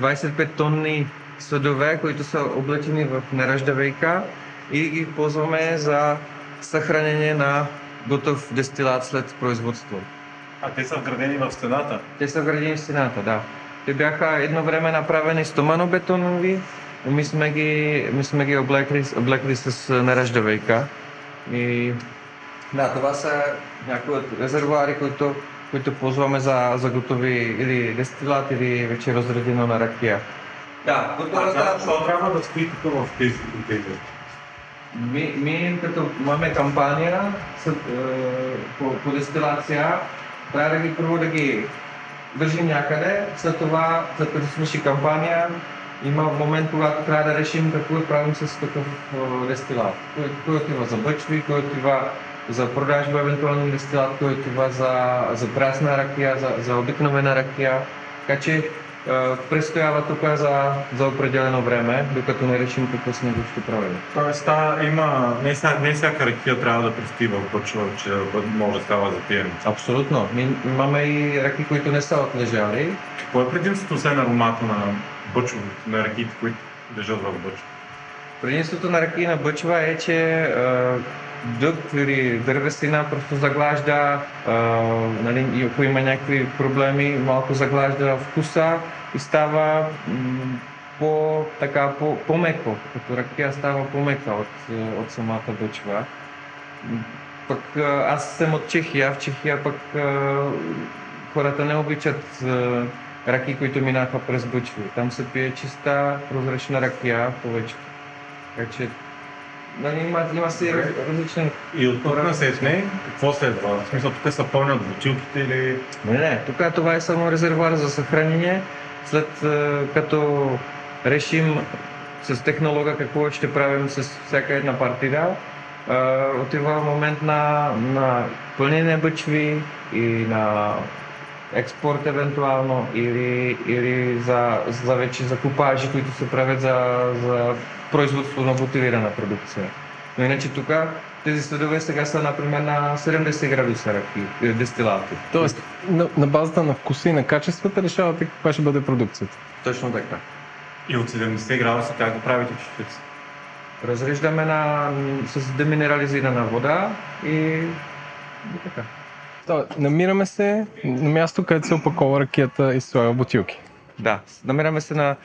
25 тонни съдове, които са облечени в нераждавейка и ги ползваме за съхранение на готов дестилат след производство. А те са вградени в стената. Те са вградени в стената, да. Те бяха едно време направени стоманобетонови, но ми сме ги, ми сме ги облекли, облекли с а, нераждавейка. И да, това са някои от резервуари, които, които ползваме за, за готови или дестилат, или вече разредено на ракия. Да, готовата... защо трябва да стои тук в тези контейнери? Ми, ми като имаме кампания с, е, по, по дестилация, трябва да ги първо да ги държим някъде, след това, след като свърши кампания, има момент, когато трябва да решим какво да правим с такъв е, дестилат. Кой, кой отива за бъчви, кой отива за продажба евентуално дестилат, кой отива за, за прясна ракия, за, за обикновена ракия. Така че е, престоява тук за, за определено време, докато не решим какво с него ще правим. Тоест, та, има, не, ся, не всяка ракия трябва да присти в Бъчва, че може да става за пиене. Абсолютно. Ми, имаме и ръки, които не са отлежали. Какво е предимството освен аромата на бъчвовите, на ракиите, които лежат в Бъчва? Предимството на ръки на бъчва е, че е, дъб или дървесина просто заглажда, е, нали, и ако има някакви проблеми, малко заглажда вкуса и става м, по, така, по, по-меко, като ракия става по-мека от, от самата бъчва. Пък аз съм от Чехия, в Чехия пък е, хората не обичат раки, които минаха през бъчви. Там се пие чиста, прозрачна ракия повече. Така че нали, има, има си раз- различни... И от тук на сетне, какво следва? В смисъл, тук се пълнят бутилките или... Не, не, тук това е само резервуар за съхранение. След е, като решим с технолога какво ще правим с всяка една партида, е, отива момент на, на пълнене бъчви и на експорт евентуално или, или за, за вече за купажи, които се правят за, за производство на бутилирана продукция. Но иначе тук тези съдове сега са, например, на 70 градуса ръки, е, дестилати. Тоест, на, на базата на вкуса и на качествата решавате каква ще бъде продукцията. Точно така. И от 70 градуса как го правите чистец? Разреждаме на, с деминерализирана вода и, и така. То, намираме се на място, където се опакова ракията и слага бутилки. Да, намираме се на е,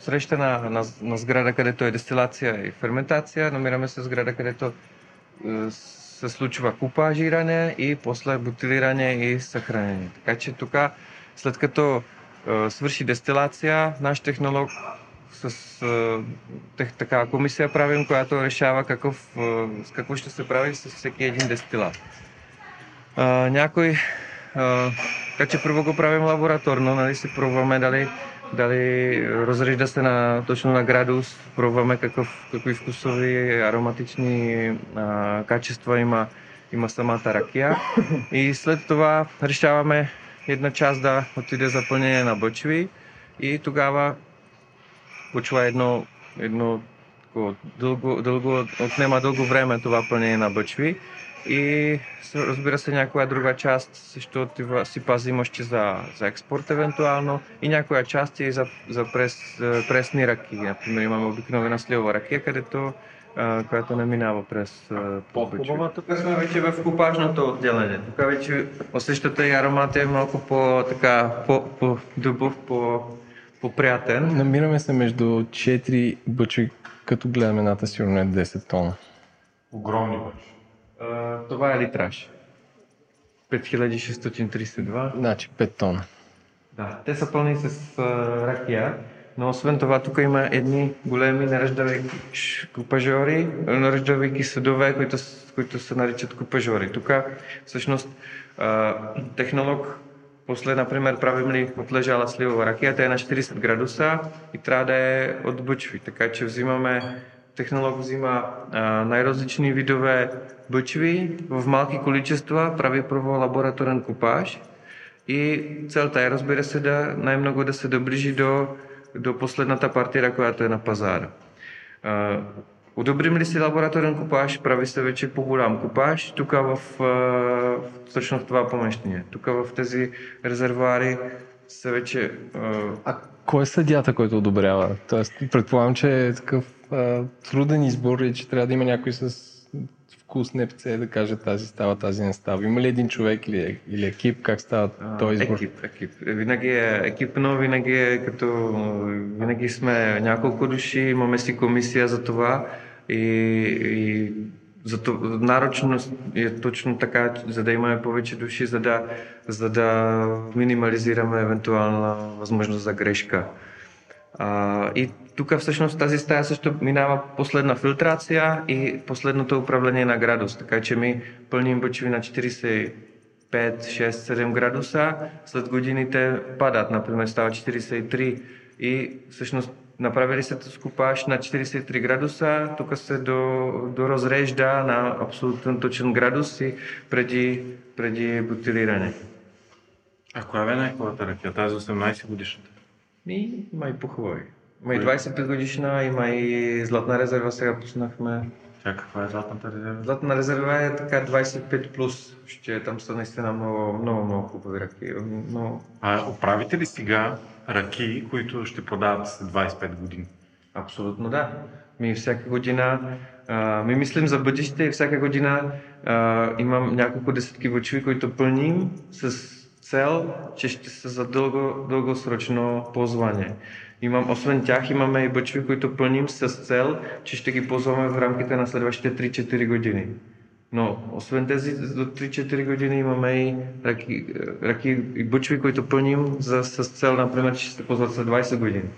среща на, на, на сграда, където е дестилация и ферментация. Намираме се в сграда, където е, се случва купажиране и после бутилиране и съхранение. Така че тук, след като е, свърши дестилация, наш технолог с е, тех, така комисия правим, която решава какъв, е, какво ще се прави с всеки един дестилат. А, някой а, така че първо го правим лабораторно, нали, си пробваме дали, дали разрежда се на, точно на градус, пробваме какъв, какви вкусови, ароматични а, качества има, има самата ракия. И след това решаваме една част да отиде за пълнение на бъчви и тогава почва едно, едно дълго, дълго, отнема дълго време това пълнение на бъчви и разбира се някоя друга част също отива, си пази още за, за експорт евентуално и някоя част е за, за прес, пресни ръки. Например имаме обикновена сливова ракия, където а, която не минава през бъчви. Тук сме вече в купажното отделение. Тук вече усещате и аромат е малко по така, по, по дубов, по, по-приятен. Намираме се между 4 бъчви, като гледаме едната сигурно е 10 тона. Огромни бъчви. А, това е литраж. 5632. Значи 5 тона. Да, те са пълни с а, ракия, но освен това тук има едни големи наръждавайки ш- купажори, наръждавайки съдове, които, които се наричат купажори. Тук всъщност а, технолог после, например, правим ли отлежала сливова ракия, тя е на 40 градуса и трябва да е от бъчви, така че взимаме Взима а, най-различни видове бъчви в малки количества, прави първо лабораторен купаж и целта е, разбира се, да най-много да се доближи до, до последната партия, която е на пазара. Одобрим ли си лабораторен купаж, прави се вече по-голям купаж, тук в, точно в това помещение. Тук в тези резервуари са вече... А кой е съдята, който одобрява? Тоест, предполагам, че е такъв а, труден избор и че трябва да има някой с вкус непце да каже тази става, тази не става. Има ли един човек или, или екип? Как става този избор? Екип, екип. Винаги е екипно, винаги е като... Винаги сме няколко души, имаме си комисия за това и, и за това, нарочно е точно така, за да имаме повече души, за да, за да минимализираме евентуална възможност за грешка. А, и тук всъщност тази стая също минава последна филтрация и последното управление на градус, така че ми пълним бъчви на 45, 6, 7 градуса, след годините падат, например става 43 и всъщност направили се скупаж на 43 градуса, тук се до, доразрежда на абсолютно точен градус и преди, преди бутилиране. А коя е най-хубавата ракия? Тази 18 годишната. И по-хубави. Има и 25 годишна, има и златна резерва, сега пуснахме. Тя каква е златната резерва? Златна резерва е така 25 плюс. Ще там са наистина много, много, много хубави ръки. Но А оправите ли сега ръки, които ще продават след 25 години? Абсолютно да. Ми всяка година, а, ми мислим за бъдеще и всяка година а, имам няколко десетки бъчви, които пълним с цел, че ще са за дълго, дългосрочно ползване. Имам, освен тях имаме и бъчви, които пълним с цел, че ще ги ползваме в рамките на следващите 3-4 години. Но освен тези до 3-4 години имаме и ръки, ръки и бъчви, които пълним за, с цел, например, че ще се ползват след 20 години.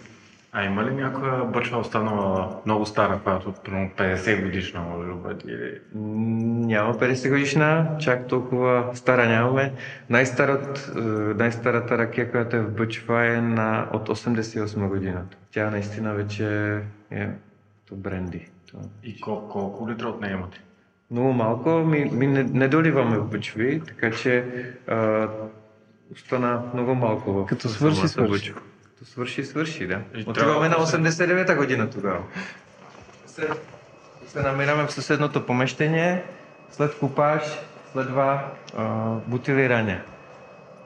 А има ли някоя бъчва останала много стара, която от примерно 50 годишна може да бъде? Или... Няма 50 годишна, чак толкова стара нямаме. Най-старат, е, най-старата ракия, която е в Бъчва е на, от 88 година. Тя наистина вече е то бренди. И колко, колко литра от нея имате? Много малко, ми, ми не, не доливаме в бъчви, така че а, остана много малко в Като в свърши, самата свърши. бъчва. Като свърши, свърши, да. И Отиваме на трябва да 89-та година тогава. Се, се намираме в съседното помещение, след купаж, следва а, бутилиране.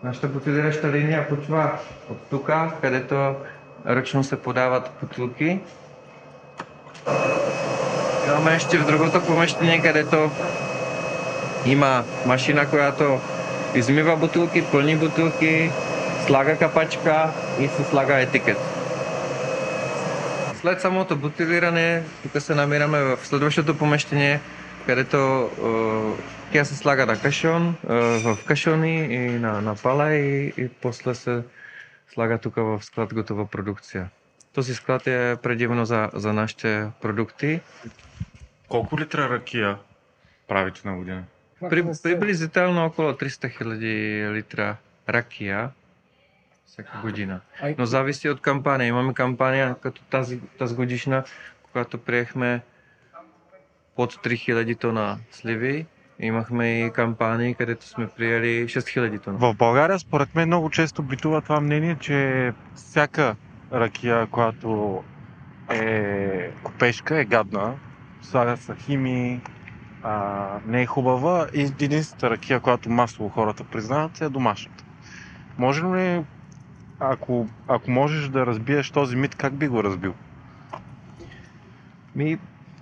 Нашата бутилираща линия почва от тук, където ръчно се подават бутилки. Имаме още в другото помещение, където има машина, която измива бутилки, пълни бутилки, слага капачка и се слага етикет. След самото бутилиране, тук се намираме в следващото помещение, където е, тя се слага на кашон, е, в кашони и на, на пала и, и после се слага тук в склад готова продукция. Този склад е предимно за, за нашите продукти. Колко литра ракия правите на година? При, приблизително около 300 хиляди литра ракия всяка година. Но зависи от кампания. Имаме кампания като тази, тази годишна, когато приехме под 3000 тона сливи. Имахме и кампании, където сме приели 6000 тона. В България, според мен, много често битува това мнение, че всяка ракия, която е купешка, е гадна. Слагат са химии, а, не е хубава и единствената ракия, която масово хората признават, е домашната. Може ли, ако, ако можеш да разбиеш този мит, как би го разбил? Ми,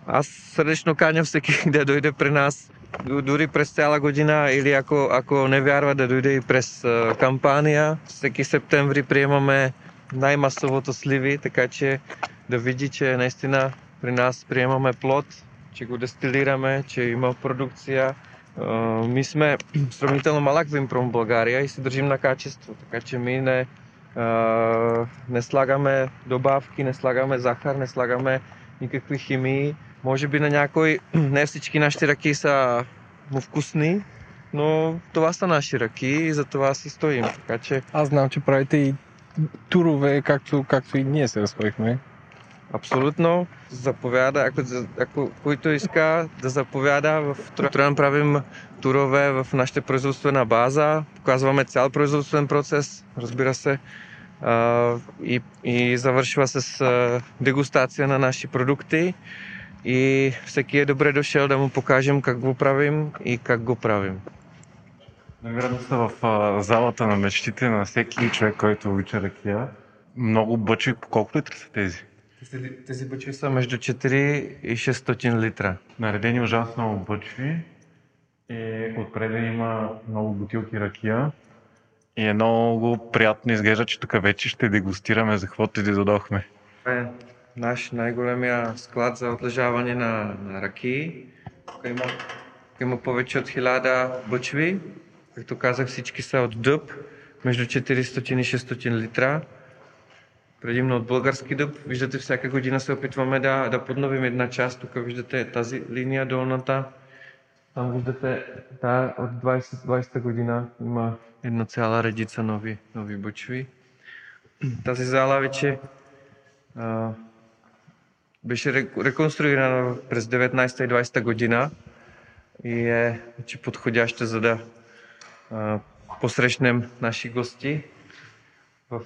аз сърдечно каня всеки да дойде при нас, дори през цяла година или ако, ако не вярва да дойде и през а, кампания. Всеки септември приемаме най-масовото сливи, така че да види, че наистина при нас приемаме плод, че го дестилираме, че има продукция. А, ми сме сравнително малък вимпром в България и се държим на качество, така че ми не, а, не слагаме добавки, не слагаме захар, не слагаме никакви химии. Може би на някой, не всички наши ръки са му вкусни, но това са наши ръки и за това си стоим. Така че Аз знам, че правите и турове, както, както и ние се разходихме. абсолютно заповяда, ако, ако който иска да заповяда в Троян правим турове в нашата производствена база, показваме цял производствен процес, разбира се, а, и, и завършва с дегустация на наши продукти и всеки е добре дошъл да му покажем как го правим и как го правим. Намираме се в а, залата на мечтите на всеки човек, който обича ракия. Много бъчи, колко литра са тези? Тези, тези бъчви са между 4 и 600 литра. Наредени ужасно много бъчви. И отпред има много бутилки ракия. И е много приятно изглежда, че тук вече ще дегустираме за каквото и да додохме. Е наш най-големия склад за отлежаване на, на ракии. Тук има, има повече от 1000 бъчви. Както казах, всички са от дъб, между 400 и 600 литра. Предимно от български дъб. Виждате, всяка година се опитваме да, да подновим една част. Тук виждате тази линия долната. Там виждате, да, от 20, 20 година има една цяла редица нови, нови бъчви. Тази зала вече а, беше ре- реконструирана през 19 и 20 година и е вече подходяща за да а, посрещнем наши гости в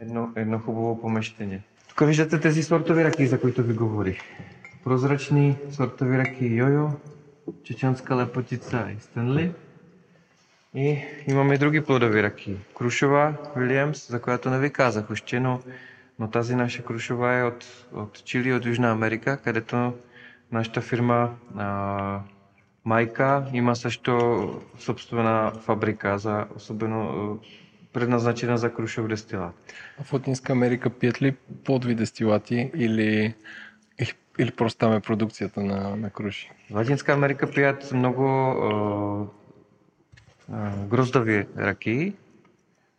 едно, едно хубаво помещение. Тук виждате тези сортови ръки, за които ви говорих. Прозрачни сортови ръки Йойо, чеченска лепотица и Стенли. И имаме и други плодови ръки. Крушова, Вилиамс, за която не ви казах още, но, но тази наша крушова е от, от Чили, от Южна Америка, където нашата фирма а, Майка има също собствена фабрика, за особено а, предназначена за крушов дестилат. В Латинска Америка пият ли подви дестилати или, или, просто там е продукцията на, на круши? Латинска Америка пият много а, а, гроздави ракии,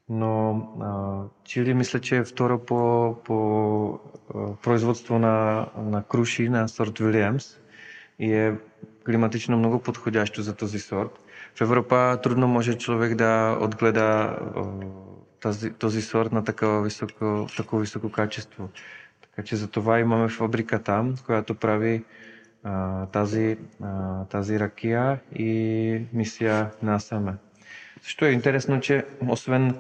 но а, Чили мисля, че е второ по, по а, производство на, на круши на сорт Вилиамс и е климатично много подходящо за този сорт. В Европа трудно може човек да отгледа а, тази, този сорт на такова високо, такова високо качество. Така че за това имаме фабрика там, която прави а, тази, а, тази ракия и мисия насаме. Също е интересно, че освен,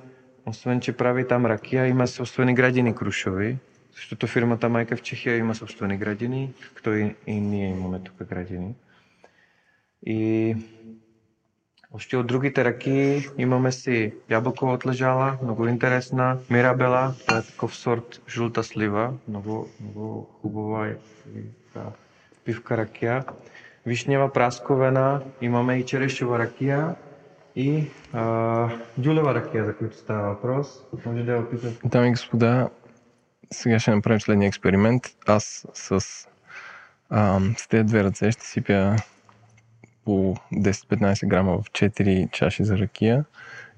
освен че прави там ракия, има собствени градини крушови, защото фирмата Майка в Чехия има собствени градини, както и, и ние имаме тук градини. И още от другите ръки имаме си ябълкова отлежала, много интересна, Мирабела, това е такъв сорт жълта слива, много, много хубава и, да, пивка ракия. Вишнева прасковена, имаме и черешева ракия и а, дюлева ракия, за които става въпрос. Може да я опитате. Дами и господа, сега ще направим следния експеримент. Аз с, ам, с тези две ръце ще сипя по 10-15 грама в 4 чаши за ракия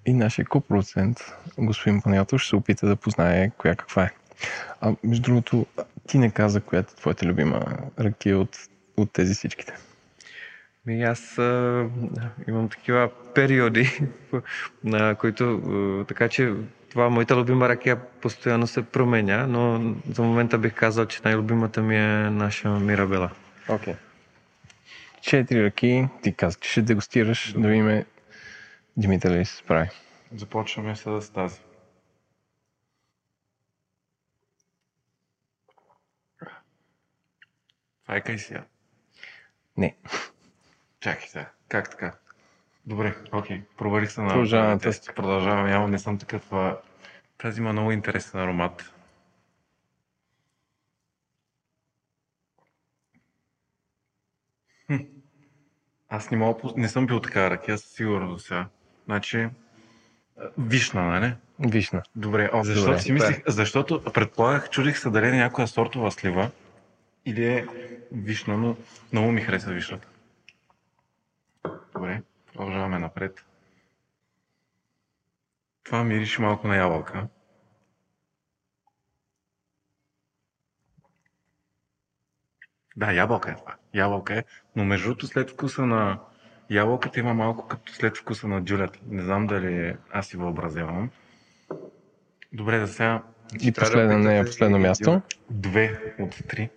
и нашия копроцент, господин Панайотов, ще се опита да познае коя каква е. А между другото, ти не каза коя е твоята любима ракия от, от тези всичките. Ми аз а, имам такива периоди, на които, а, така че това моята любима ракия постоянно се променя, но за момента бих казал, че най-любимата ми е наша Мирабела. Okay. Четири ръки, ти каза, че ще дегустираш, да видим Димитър ли се справи. Започваме с тази. Файка и сега. Не. Чакай сега. Как така? Добре, окей. Провалих се на Продължаваме тест. Продължавам. Явно не съм такъв. Тази има много интересен аромат. Хм. Аз не, мога, не съм пил такава ракия, със сигурност до сега. Значи, вишна, нали? Вишна. Добре, о, защото Добре. си мислих, защото предполагах, чудих се дали е някоя сортова слива или е вишна, но много ми хареса вишната. Добре, продължаваме напред. Това мирише малко на ябълка. Да, ябълка е това. Ябълка е, но между другото след вкуса на ябълката има малко като след вкуса на дюлята. Не знам дали аз си въобразявам. Добре, за сега И последно, не е последно място. две от три.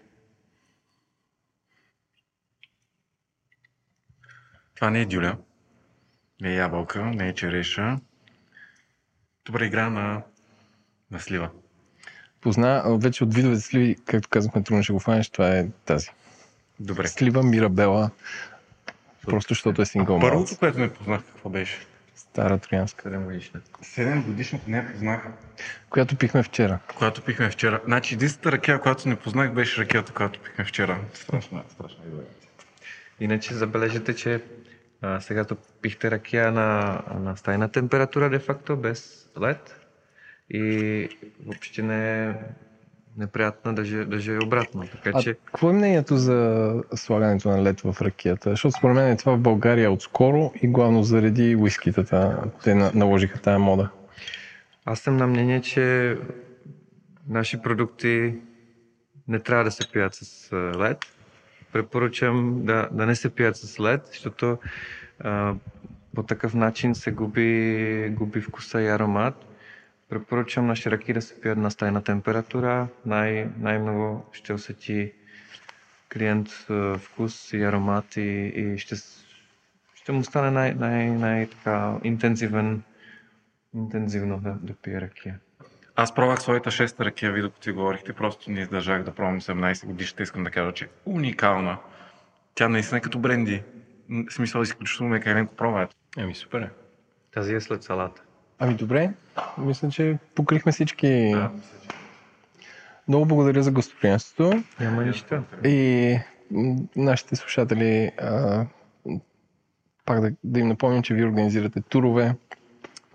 Това не е дюля, не е ябълка, не е череша. Добре игра на, на слива. Позна, вече от видовете сливи, както казахме, трудно ще го фанеш, това е тази. Добре. Слива Мирабела. Просто защото е сингъл малък. Първото, което не познах, какво беше? Стара троянска. 7 годишна. 7 годишната не я познах. Която пихме вчера. Която пихме вчера. Значи, единствената ракия, която не познах, беше ракията, която пихме вчера. Страшна, страшна идея. Иначе забележете, че а, сега то пихте ракия на, на стайна температура, де-факто, без лед. И въобще не е неприятно, даже, даже и обратно. Така А че какво е мнението за слагането на лед в ракията? Защото според мен това в България е отскоро и главно заради уискитата. Те на- наложиха тая мода. аз съм на мнение, че наши продукти не трябва да се пият с лед. Препоръчам да, да не се пият с лед, защото а, по такъв начин се губи, губи вкуса и аромат. Препоръчвам наши ръки да се пият на стайна температура. Най- най-много ще усети клиент вкус и аромат и, и ще, ще му стане най- най- най-така интензивен, интензивно да, да пие ракия. Аз пробвах своята шеста ракия, ви докато ви говорихте, просто не издържах да пробвам 17 годишната. Искам да кажа, че е уникална. Тя наистина е като бренди. В смисъл, изключително мека и ленко пробва. Еми, супер е. Тази е след салата. Ами добре, мисля, че покрихме всички. Много благодаря за гостоприемството Няма нищо. и нашите слушатели а, пак да, да им напомням, че ви организирате турове,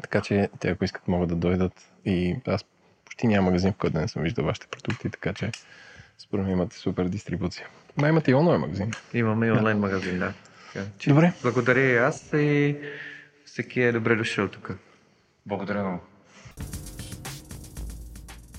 така че те ако искат могат да дойдат и аз почти няма магазин, в който да не съм виждал вашите продукти, така че според мен имате супер дистрибуция. Ма имате и онлайн магазин. Имаме и онлайн магазин, да. Така, че Добре. Благодаря и аз и всеки е добре дошъл тук. Благодаря много.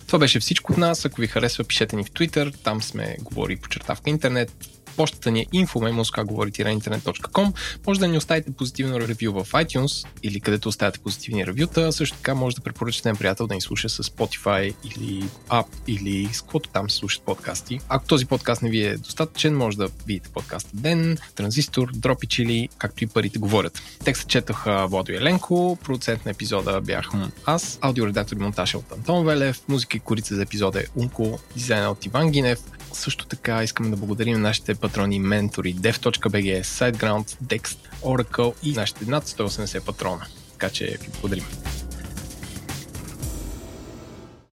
Това беше всичко от нас. Ако ви харесва, пишете ни в Twitter. Там сме говори по чертавка интернет. Почтата ни е info.memoskagovori-internet.com Може да ни оставите позитивно ревю в iTunes или където оставяте позитивни ревюта. Също така може да препоръчате на приятел да ни слуша с Spotify или App или с каквото там се слушат подкасти. Ако този подкаст не ви е достатъчен, може да видите подкаста Ден, Транзистор, Дропич или както и парите говорят. Текстът четоха Владо Еленко, продуцент на епизода бях аз, аудиоредактор и монтаж е от Антон Велев, музика и корица за епизода е Унко, дизайна от Иван Гинев. Също така искаме да благодарим на нашите патрони ментори Dev.bg, SiteGround, Dext, Oracle и нашите над 180 патрона. Така че ви благодарим.